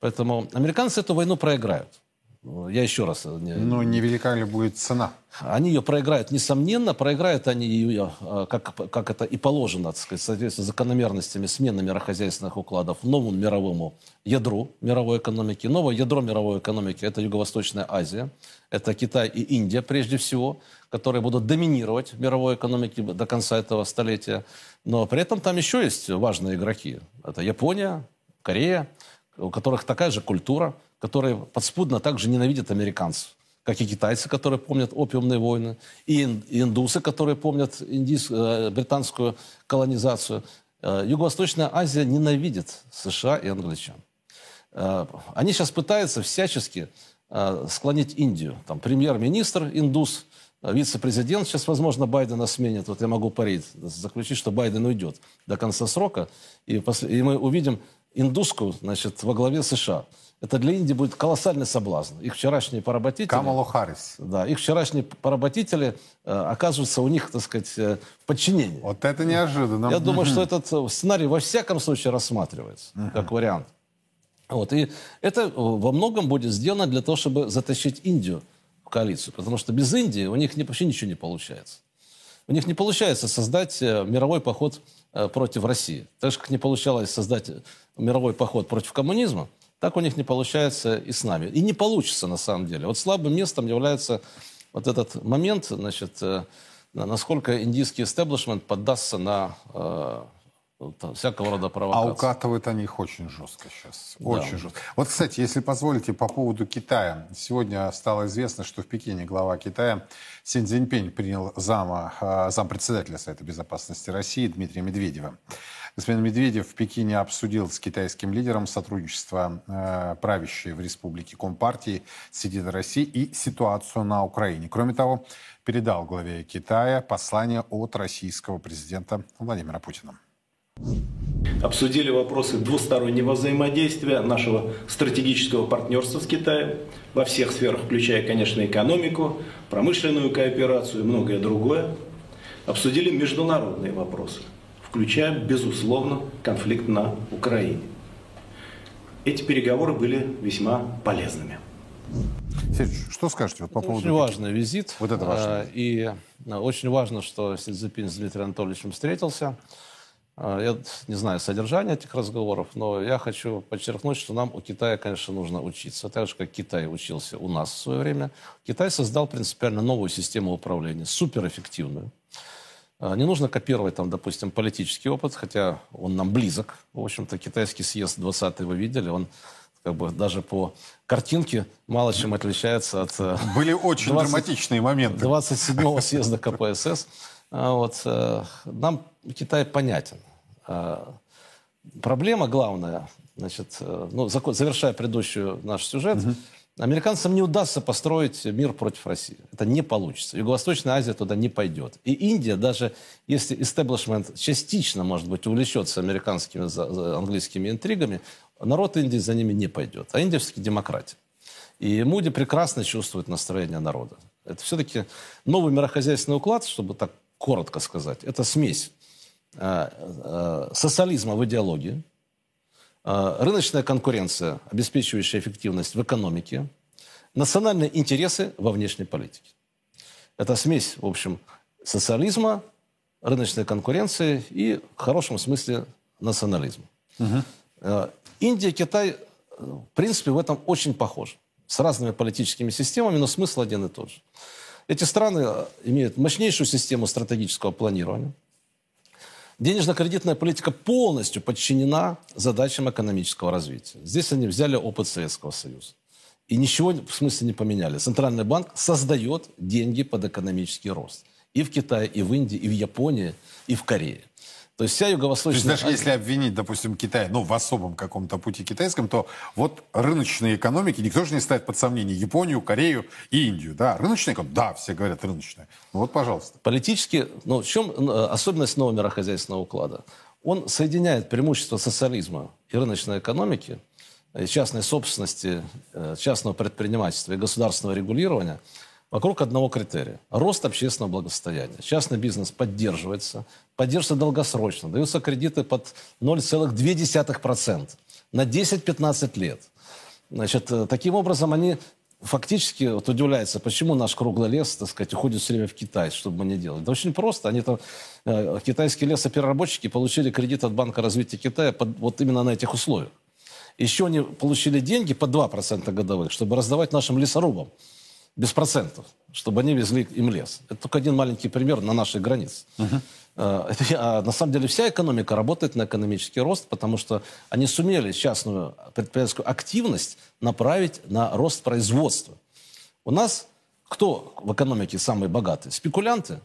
Поэтому американцы эту войну проиграют. Я еще раз... Э, Но невелика ли будет цена? Они ее проиграют, несомненно. Проиграют они ее, э, как, как это и положено, так сказать, соответственно, закономерностями смены мирохозяйственных укладов новому мировому ядру мировой экономики. Новое ядро мировой экономики – это Юго-Восточная Азия. Это Китай и Индия, прежде всего, которые будут доминировать в мировой экономике до конца этого столетия. Но при этом там еще есть важные игроки. Это Япония, Корея, у которых такая же культура – которые подспудно также ненавидят американцев, как и китайцы, которые помнят опиумные войны, и индусы, которые помнят индийс, э, британскую колонизацию. Э, Юго-Восточная Азия ненавидит США и англичан. Э, они сейчас пытаются всячески склонить Индию. Там премьер-министр индус, вице-президент сейчас, возможно, Байдена сменит. Вот я могу парить, заключить, что Байден уйдет до конца срока, и, после, и мы увидим индуску, значит, во главе США это для Индии будет колоссальный соблазн. Их вчерашние поработители... Камалу Харрис. Да, их вчерашние поработители э, оказываются у них, так сказать, э, в подчинении. Вот это неожиданно. Я думаю, что этот э, сценарий во всяком случае рассматривается, как вариант. Вот, и это э, во многом будет сделано для того, чтобы затащить Индию в коалицию. Потому что без Индии у них вообще ничего не получается. У них не получается создать мировой поход против России. Так же, как не получалось создать мировой поход против коммунизма, так у них не получается и с нами. И не получится на самом деле. Вот слабым местом является вот этот момент, значит, э, насколько индийский истеблишмент поддастся на э, всякого рода провокации. А укатывают они их очень жестко сейчас. Очень да. жестко. Вот, кстати, если позволите, по поводу Китая. Сегодня стало известно, что в Пекине глава Китая Син Цзиньпинь принял зама, э, зампредседателя Совета Безопасности России Дмитрия Медведева. Господин Медведев в Пекине обсудил с китайским лидером сотрудничество э, правящей в республике Компартии «Сидит России» и ситуацию на Украине. Кроме того, передал главе Китая послание от российского президента Владимира Путина. Обсудили вопросы двустороннего взаимодействия, нашего стратегического партнерства с Китаем во всех сферах, включая, конечно, экономику, промышленную кооперацию и многое другое. Обсудили международные вопросы – включая, безусловно, конфликт на Украине. Эти переговоры были весьма полезными. Сереж, что скажете вот по поводу... Очень важный визит. Вот это важно. А, и а, очень важно, что Си Цзиньпин с Дмитрием Анатольевичем встретился. А, я не знаю содержания этих разговоров, но я хочу подчеркнуть, что нам у Китая, конечно, нужно учиться. Так же, как Китай учился у нас в свое время. Китай создал принципиально новую систему управления, суперэффективную. А, не нужно копировать, там, допустим, политический опыт, хотя он нам близок. В общем-то, китайский съезд 20 вы видели, он как бы даже по картинке мало чем отличается от... Э, Были очень 20, драматичные моменты. 27-го съезда КПСС. А вот, э, нам Китай понятен. А, проблема главная, значит, э, ну, завершая предыдущий наш сюжет, угу Американцам не удастся построить мир против России. Это не получится. Юго-Восточная Азия туда не пойдет. И Индия, даже если истеблишмент частично, может быть, увлечется американскими, английскими интригами, народ Индии за ними не пойдет. А Индия все-таки демократия. И Муди прекрасно чувствует настроение народа. Это все-таки новый мирохозяйственный уклад, чтобы так коротко сказать. Это смесь э, э, социализма в идеологии, рыночная конкуренция, обеспечивающая эффективность в экономике, национальные интересы во внешней политике. Это смесь, в общем, социализма, рыночной конкуренции и, в хорошем смысле, национализма. Угу. Индия, Китай, в принципе, в этом очень похожи. С разными политическими системами, но смысл один и тот же. Эти страны имеют мощнейшую систему стратегического планирования – Денежно-кредитная политика полностью подчинена задачам экономического развития. Здесь они взяли опыт Советского Союза. И ничего в смысле не поменяли. Центральный банк создает деньги под экономический рост. И в Китае, и в Индии, и в Японии, и в Корее. То есть вся То Юго-Восточная есть даже если обвинить, допустим, Китай, ну, в особом каком-то пути китайском, то вот рыночные экономики, никто же не ставит под сомнение Японию, Корею и Индию, да? Рыночная экономика? Да, все говорят рыночная. Ну вот, пожалуйста. Политически, ну, в чем э, особенность нового мирохозяйственного уклада? Он соединяет преимущества социализма и рыночной экономики, э, частной собственности, э, частного предпринимательства и государственного регулирования вокруг одного критерия – рост общественного благосостояния. Частный бизнес поддерживается, поддерживается долгосрочно, даются кредиты под 0,2% на 10-15 лет. Значит, э, таким образом они фактически вот удивляются, почему наш круглый лес, так сказать, уходит все время в Китай, чтобы мы не делали. Да очень просто. Они там, э, китайские лесопереработчики получили кредит от Банка развития Китая под, вот именно на этих условиях. Еще они получили деньги по 2% годовых, чтобы раздавать нашим лесорубам без процентов, чтобы они везли им лес. Это только один маленький пример на нашей границе. Э, это, а на самом деле вся экономика работает на экономический рост, потому что они сумели частную предпринимательскую активность направить на рост производства. У нас кто в экономике самые богатые? Спекулянты,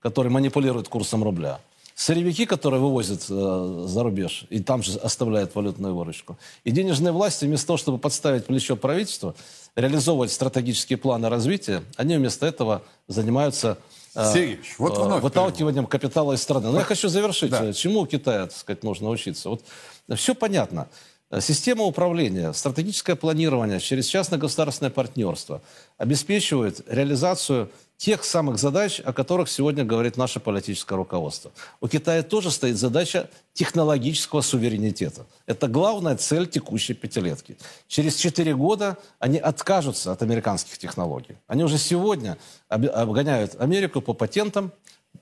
которые манипулируют курсом рубля. Сырьевики, которые вывозят э, за рубеж и там же оставляют валютную выручку. И денежные власти вместо того, чтобы подставить плечо правительству, реализовывать стратегические планы развития, они вместо этого занимаются э, Сергеевич, вот э, вновь выталкиванием капитала из страны. Но я хочу завершить. Да. Э, Чему у Китая, так сказать, нужно учиться? Вот все понятно. Система управления, стратегическое планирование через частно-государственное партнерство обеспечивает реализацию тех самых задач, о которых сегодня говорит наше политическое руководство. У Китая тоже стоит задача технологического суверенитета. Это главная цель текущей пятилетки. Через четыре года они откажутся от американских технологий. Они уже сегодня об- обгоняют Америку по патентам,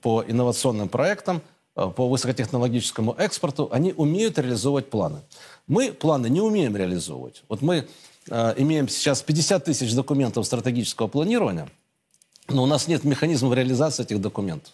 по инновационным проектам, э, по высокотехнологическому экспорту, они умеют реализовывать планы. Мы планы не умеем реализовывать. Вот мы э, имеем сейчас 50 тысяч документов стратегического планирования, но у нас нет механизмов реализации этих документов.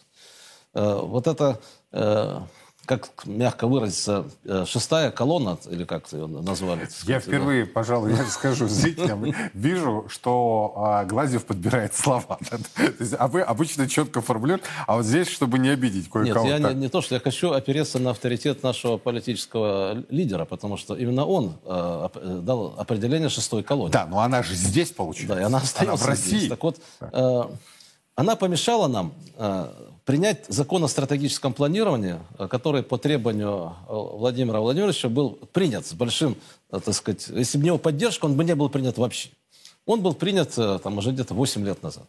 Э, вот это, э, как мягко выразиться, э, шестая колонна, или как ее назвали? так Я сказать, впервые, пожалуй, я скажу зрителям, вижу, что а, Гладьев подбирает слова. Есть, а вы обычно четко формулируете, а вот здесь, чтобы не обидеть Нет, кое-кого. я так. не, не то, что я хочу опереться на авторитет нашего политического лидера, потому что именно он э, дал определение шестой колонии. Да, но она же здесь получается. Да, и она остается в России. здесь. Так вот, э, она помешала нам принять закон о стратегическом планировании, э, который по требованию э, Владимира Владимировича был принят с большим, э, так сказать, если бы не его поддержка, он бы не был принят вообще. Он был принят там уже где-то 8 лет назад.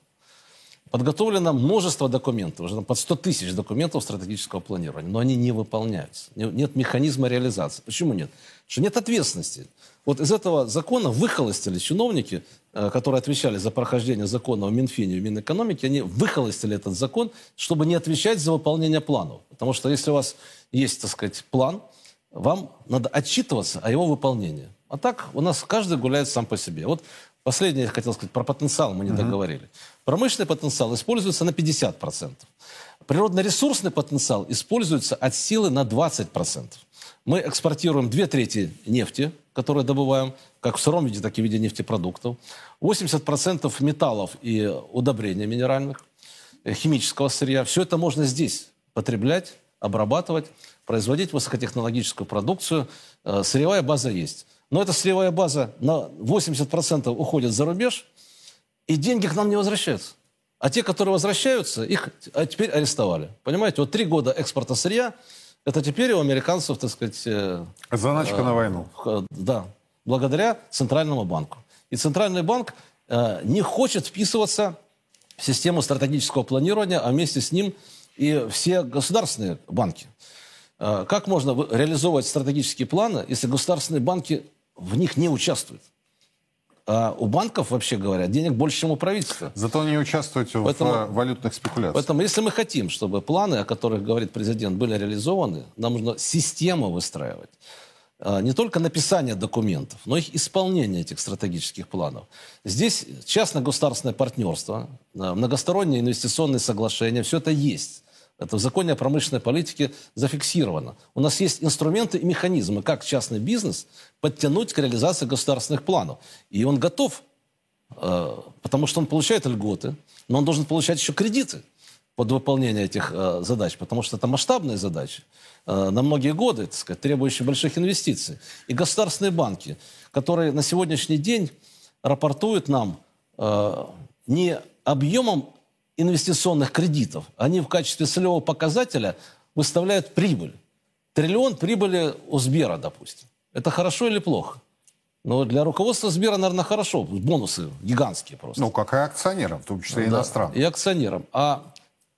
Подготовлено множество документов, уже там под 100 тысяч документов стратегического планирования, но они не выполняются. Не- Нет механизма реализации. Почему нет? Потому что нет ответственности. Вот из этого закона выхолостили чиновники, которые отвечали за прохождение закона в Минфине и в Минэкономике, они выхолостили этот закон, чтобы не отвечать за выполнение планов. Потому что если у вас есть, так сказать, план, вам надо отчитываться о его выполнении. А так у нас каждый гуляет сам по себе. Вот последнее я хотел сказать про потенциал, мы не договорили. Промышленный потенциал используется на 50%. Природно-ресурсный потенциал используется от силы на 20%. Мы экспортируем две трети нефти, которую добываем, как в сыром виде, так и в виде нефтепродуктов. 80% металлов и удобрений минеральных, э, химического сырья. Все это можно здесь потреблять, обрабатывать, производить высокотехнологическую продукцию. Э, Сырьевая база есть. Но эта сырьевая база на 80% уходит за рубеж, и деньги к нам не возвращаются. А те, которые возвращаются, их а теперь арестовали. Понимаете, вот три года экспорта сырья, это теперь у американцев, так сказать, э, Заначка на войну. Х- Да, благодаря Центральному банку. И Центральный банк э, не хочет вписываться в систему стратегического планирования, а вместе с ним и все государственные банки. Э, как можно вы- реализовывать стратегические планы, если государственные банки в них не участвуют? А у банков, вообще говоря, денег больше, чем у правительства. Зато не участвуете в Поэтому- э, валютных спекуляциях. Поэтому, если мы хотим, чтобы планы, о которых говорит президент, были реализованы, нам нужно систему выстраивать. А, Не только написание документов, но их исполнение этих стратегических планов. Здесь частно-государственное партнерство, а, многосторонние инвестиционные соглашения, все это есть. Это в законе о промышленной политике зафиксировано. У нас есть инструменты и механизмы, как частный бизнес подтянуть к реализации государственных планов. И он готов, э, потому что он получает льготы, но он должен получать еще кредиты под выполнение этих э, задач, потому что это масштабные задачи э, на многие годы, так сказать, требующие больших инвестиций. И государственные банки, которые на сегодняшний день рапортуют нам не объемом инвестиционных кредитов, они в качестве целевого показателя выставляют прибыль. Триллион прибыли у Сбера, допустим. Это хорошо или плохо? Но для руководства Сбера, наверное, хорошо. Бонусы гигантские просто. Ну, как и акционерам, в том числе и да, иностранным. И акционерам. А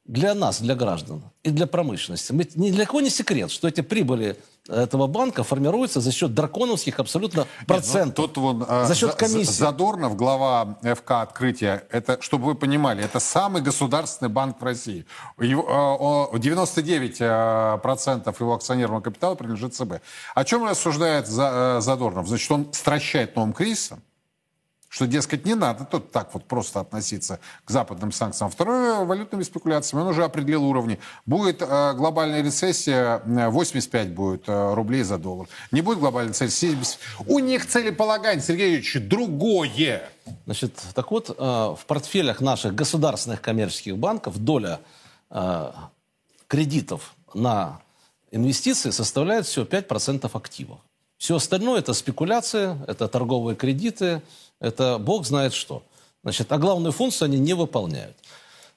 для нас, для граждан и для промышленности, мы, ни для кого не секрет, что эти прибыли этого банка формируются за счет драконовских абсолютно процентов. Нет, ну, тут вон, а, за счет комиссии. Задорнов, глава ФК «Открытие», это, чтобы вы понимали, это самый государственный банк в России. Его, 99% а, процентов его акционерного капитала принадлежит ЦБ. О чем рассуждает э, Задорнов? Значит, он стращает новым кризисом, что, дескать, не надо тут так вот просто относиться к западным санкциям. Второе, валютными спекуляциями. Он уже определил уровни. Будет э, глобальная рецессия, 85 будет э, рублей за доллар. Не будет глобальной рецессии, 70. У них целеполагание, Сергей Юрьевич, другое. Значит, так вот, э, в портфелях наших государственных коммерческих банков доля э, кредитов на инвестиции составляет всего 5% активов. Все остальное это спекуляция, это торговые кредиты, это бог знает что. Значит, а главную функцию они не выполняют.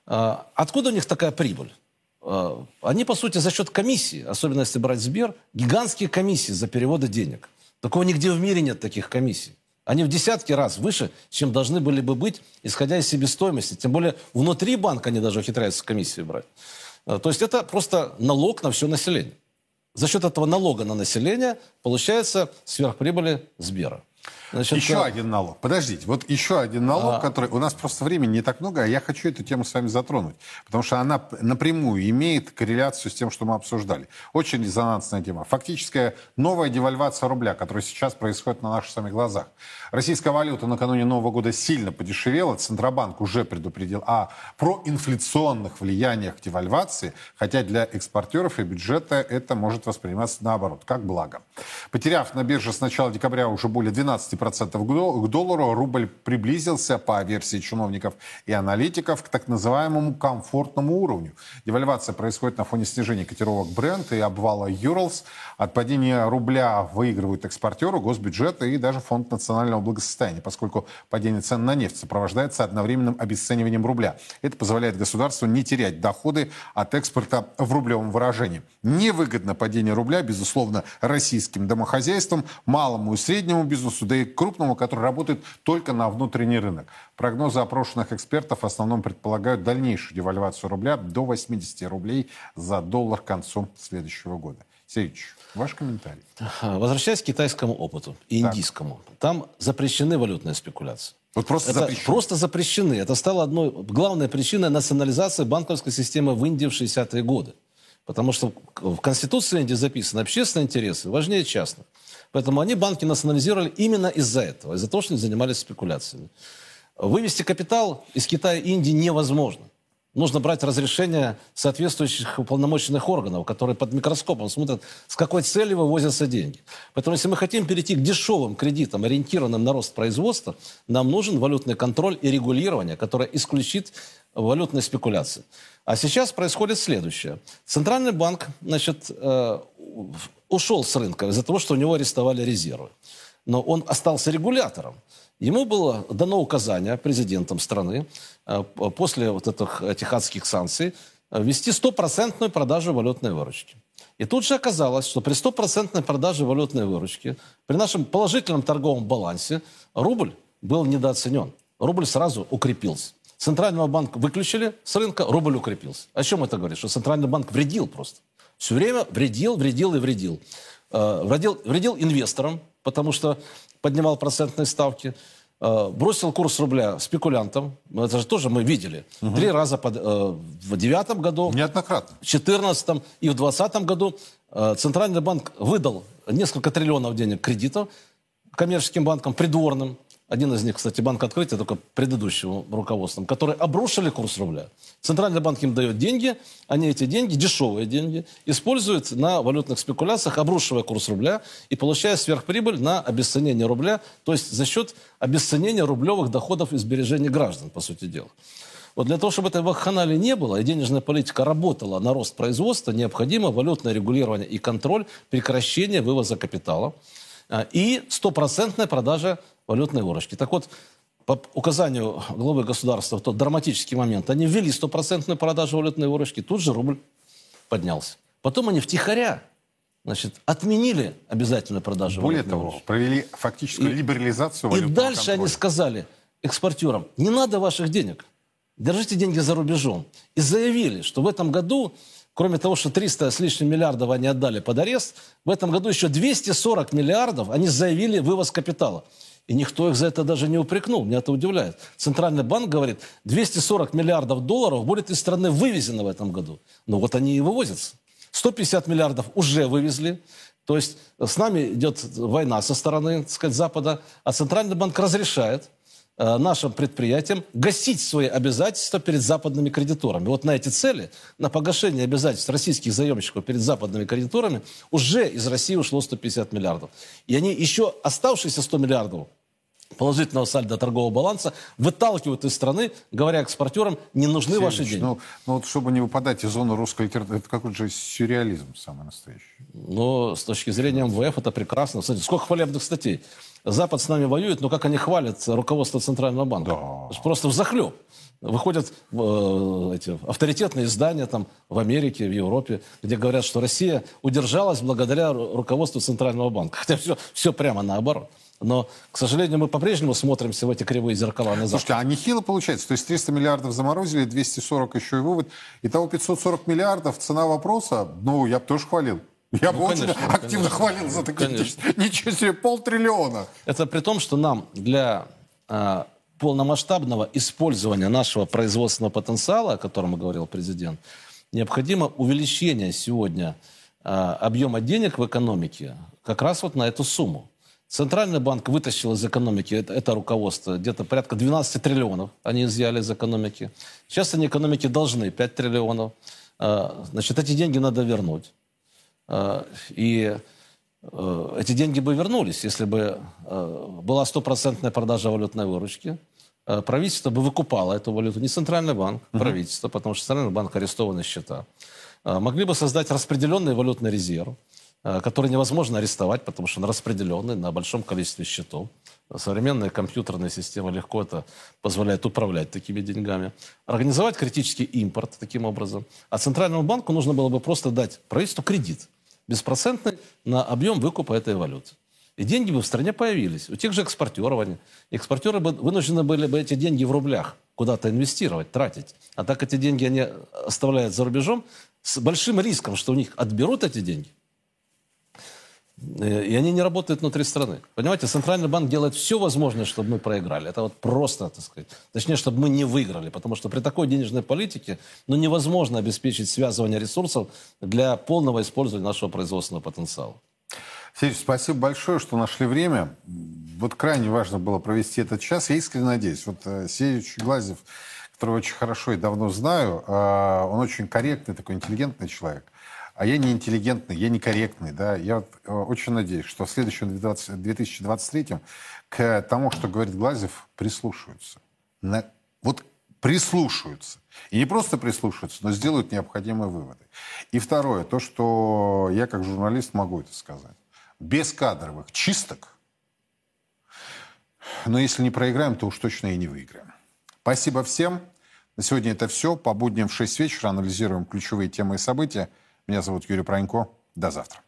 А, откуда у них такая прибыль? А, они, по сути, за счет комиссии, особенно если брать Сбер, гигантские комиссии за переводы денег. Такого нигде в мире нет таких комиссий. Они в десятки раз выше, чем должны были бы быть, исходя из себестоимости. Тем более внутри банка они даже ухитряются комиссии брать. А, то есть это просто налог на все население. За счет этого налога на население получается сверхприбыли Сбера. Значит, еще да. один налог. Подождите, вот еще один налог, а... который... У нас просто времени не так много, а я хочу эту тему с вами затронуть. Потому что она напрямую имеет корреляцию с тем, что мы обсуждали. Очень резонансная тема. Фактическая новая девальвация рубля, которая сейчас происходит на наших самих глазах. Российская валюта накануне Нового года сильно подешевела. Центробанк уже предупредил о проинфляционных влияниях девальвации, хотя для экспортеров и бюджета это может восприниматься наоборот, как благо. Потеряв на бирже с начала декабря уже более 12 15% к доллару, рубль приблизился, по версии чиновников и аналитиков, к так называемому комфортному уровню. Девальвация происходит на фоне снижения котировок Brent и обвала Юрлс. От падения рубля выигрывают экспортеры, госбюджеты и даже фонд национального благосостояния, поскольку падение цен на нефть сопровождается одновременным обесцениванием рубля. Это позволяет государству не терять доходы от экспорта в рублевом выражении. Невыгодно падение рубля, безусловно, российским домохозяйствам, малому и среднему бизнесу, да и крупному, который работает только на внутренний рынок. Прогнозы опрошенных экспертов в основном предполагают дальнейшую девальвацию рубля до 80 рублей за доллар к концу следующего года. Сергеевич, ваш комментарий. Возвращаясь к китайскому опыту и так. индийскому, там запрещены валютные спекуляции. Вот просто это запрещены. Просто запрещены. Это стало одной главной причиной национализации банковской системы в Индии в 60-е годы. Потому что в Конституции Индии записаны общественные интересы важнее частных. Поэтому они банки национализировали именно из-за этого, из-за того, что они занимались спекуляциями. Вывести капитал из Китая и Индии невозможно нужно брать разрешение соответствующих уполномоченных органов, которые под микроскопом смотрят, с какой целью вывозятся деньги. Поэтому если мы хотим перейти к дешевым кредитам, ориентированным на рост производства, нам нужен валютный контроль и регулирование, которое исключит валютные спекуляции. А сейчас происходит следующее. Центральный банк значит, э, ушел с рынка из-за того, что у него арестовали резервы. Но он остался регулятором. Ему было дано указание президентом страны э, после вот этих, адских санкций э, ввести стопроцентную продажу валютной выручки. И тут же оказалось, что при стопроцентной продаже валютной выручки, при нашем положительном торговом балансе, рубль был недооценен. Рубль сразу укрепился. Центрального банка выключили с рынка, рубль укрепился. О чем это говорит? Что Центральный банк вредил просто. Все время вредил, вредил и вредил. Э, вредил, вредил инвесторам, потому что поднимал процентные ставки, э, бросил курс рубля спекулянтам. Это же тоже мы видели. Угу. Три раза под, э, в девятом году. Неоднократно. В четырнадцатом и в двадцатом году э, Центральный банк выдал несколько триллионов денег кредитов коммерческим банкам, придворным. Один из них, кстати, Банк Открытия, только предыдущим руководством, которые обрушили курс рубля. Центральный банк им дает деньги, они эти деньги, дешевые деньги, используют на валютных спекуляциях, обрушивая курс рубля и получая сверхприбыль на обесценение рубля, то есть за счет обесценения рублевых доходов и сбережений граждан, по сути дела. Вот для того, чтобы этой вакханалии не было, и денежная политика работала на рост производства, необходимо валютное регулирование и контроль прекращения вывоза капитала а, и стопроцентная продажа валютной выручки. Так вот, по указанию главы государства в тот драматический момент они ввели стопроцентную продажу валютной выручки, тут же рубль поднялся. Потом они втихаря значит, отменили обязательную продажу Более того, выручки. провели фактическую И- либерализацию И дальше они контроля. сказали экспортерам, не надо ваших денег, держите деньги за рубежом. И заявили, что в этом году, кроме того, что 300 с лишним миллиардов они отдали под арест, в этом году еще 240 миллиардов они заявили вывоз капитала. И никто их за это даже не упрекнул. Меня это удивляет. Центральный банк говорит, 240 миллиардов долларов будет из страны вывезено в этом году. Ну вот они и вывозятся. 150 миллиардов уже вывезли. То есть с нами идет война со стороны, так сказать, Запада, а Центральный банк разрешает э, нашим предприятиям гасить свои обязательства перед западными кредиторами. Вот на эти цели, на погашение обязательств российских заемщиков перед западными кредиторами уже из России ушло 150 миллиардов. И они еще оставшиеся 100 миллиардов положительного сальда торгового баланса выталкивают из страны, говоря экспортерам, не нужны ваши Сергеевич, деньги. Ну, ну вот чтобы не выпадать из зоны русской литературы, это какой-то же сюрреализм самый настоящий. Но с точки зрения МВФ это прекрасно. Смотрите, сколько хвалебных статей. Запад с нами воюет, но как они хвалят руководство Центрального банка? Да. Просто в захлеб. Выходят э, эти авторитетные издания там, в Америке, в Европе, где говорят, что Россия удержалась благодаря ру- руководству Центрального банка. Хотя все, все прямо наоборот. Но, к сожалению, мы по-прежнему смотримся в эти кривые зеркала на Запад. Слушайте, а нехило получается. То есть 300 миллиардов заморозили, 240 еще и вывод. Итого 540 миллиардов. Цена вопроса, ну, я бы тоже хвалил. Я бы Ну, очень конечно, активно конечно. хвалил за такие Конечно. Ничего себе, полтриллиона. Это при том, что нам для а, полномасштабного использования нашего производственного потенциала, о котором говорил президент, необходимо увеличение сегодня а, объема денег в экономике как раз вот на эту сумму. Центральный банк вытащил из экономики это, это руководство где-то порядка 12 триллионов они изъяли из экономики. Сейчас они экономике должны 5 триллионов. А, Значит, эти деньги надо вернуть. А, И э, эти деньги бы вернулись, если бы э, была стопроцентная продажа валютной выручки. Э, Правительство бы выкупало эту валюту, не Центральный банк, правительство, потому что Центральный банк арестованы счета. Э, Могли бы создать распределенный валютный резерв, э, который невозможно арестовать, потому что он распределенный на большом количестве счетов. Современная компьютерная система легко это позволяет управлять такими деньгами. Организовать критический импорт таким образом. А Центральному банку нужно было бы просто дать правительству кредит беспроцентный на объем выкупа этой валюты. И деньги бы в стране появились. У тех же экспортеров они. Экспортеры бы вынуждены были бы эти деньги в рублях куда-то инвестировать, тратить. А так эти деньги они оставляют за рубежом с большим риском, что у них отберут эти деньги. Э, И они не работают внутри страны. Понимаете, Центральный банк делает все возможное, чтобы мы проиграли. Это вот просто, так сказать. Точнее, чтобы мы не выиграли. Потому что при такой денежной политике ну, невозможно обеспечить связывание ресурсов для полного использования нашего производственного потенциала. Сергей, спасибо большое, что нашли время. Вот крайне важно было провести этот час. Я искренне надеюсь. Вот э, Сергеевич Глазев, которого очень хорошо и давно знаю, э, он очень корректный, такой интеллигентный человек. А я не интеллигентный, я не корректный. Да? Я э, очень надеюсь, что в следующем 20 2023 к тому, что говорит Глазев, прислушаются. На- вот прислушаются. И не просто прислушаются, но сделают необходимые выводы. И второе, то, что я как журналист могу это сказать. Без кадровых чисток, но если не проиграем, то уж точно и не выиграем. Спасибо всем. На сегодня это все. По будням в 6 вечера анализируем ключевые темы и события. Меня зовут Юрий Пронько. До завтра.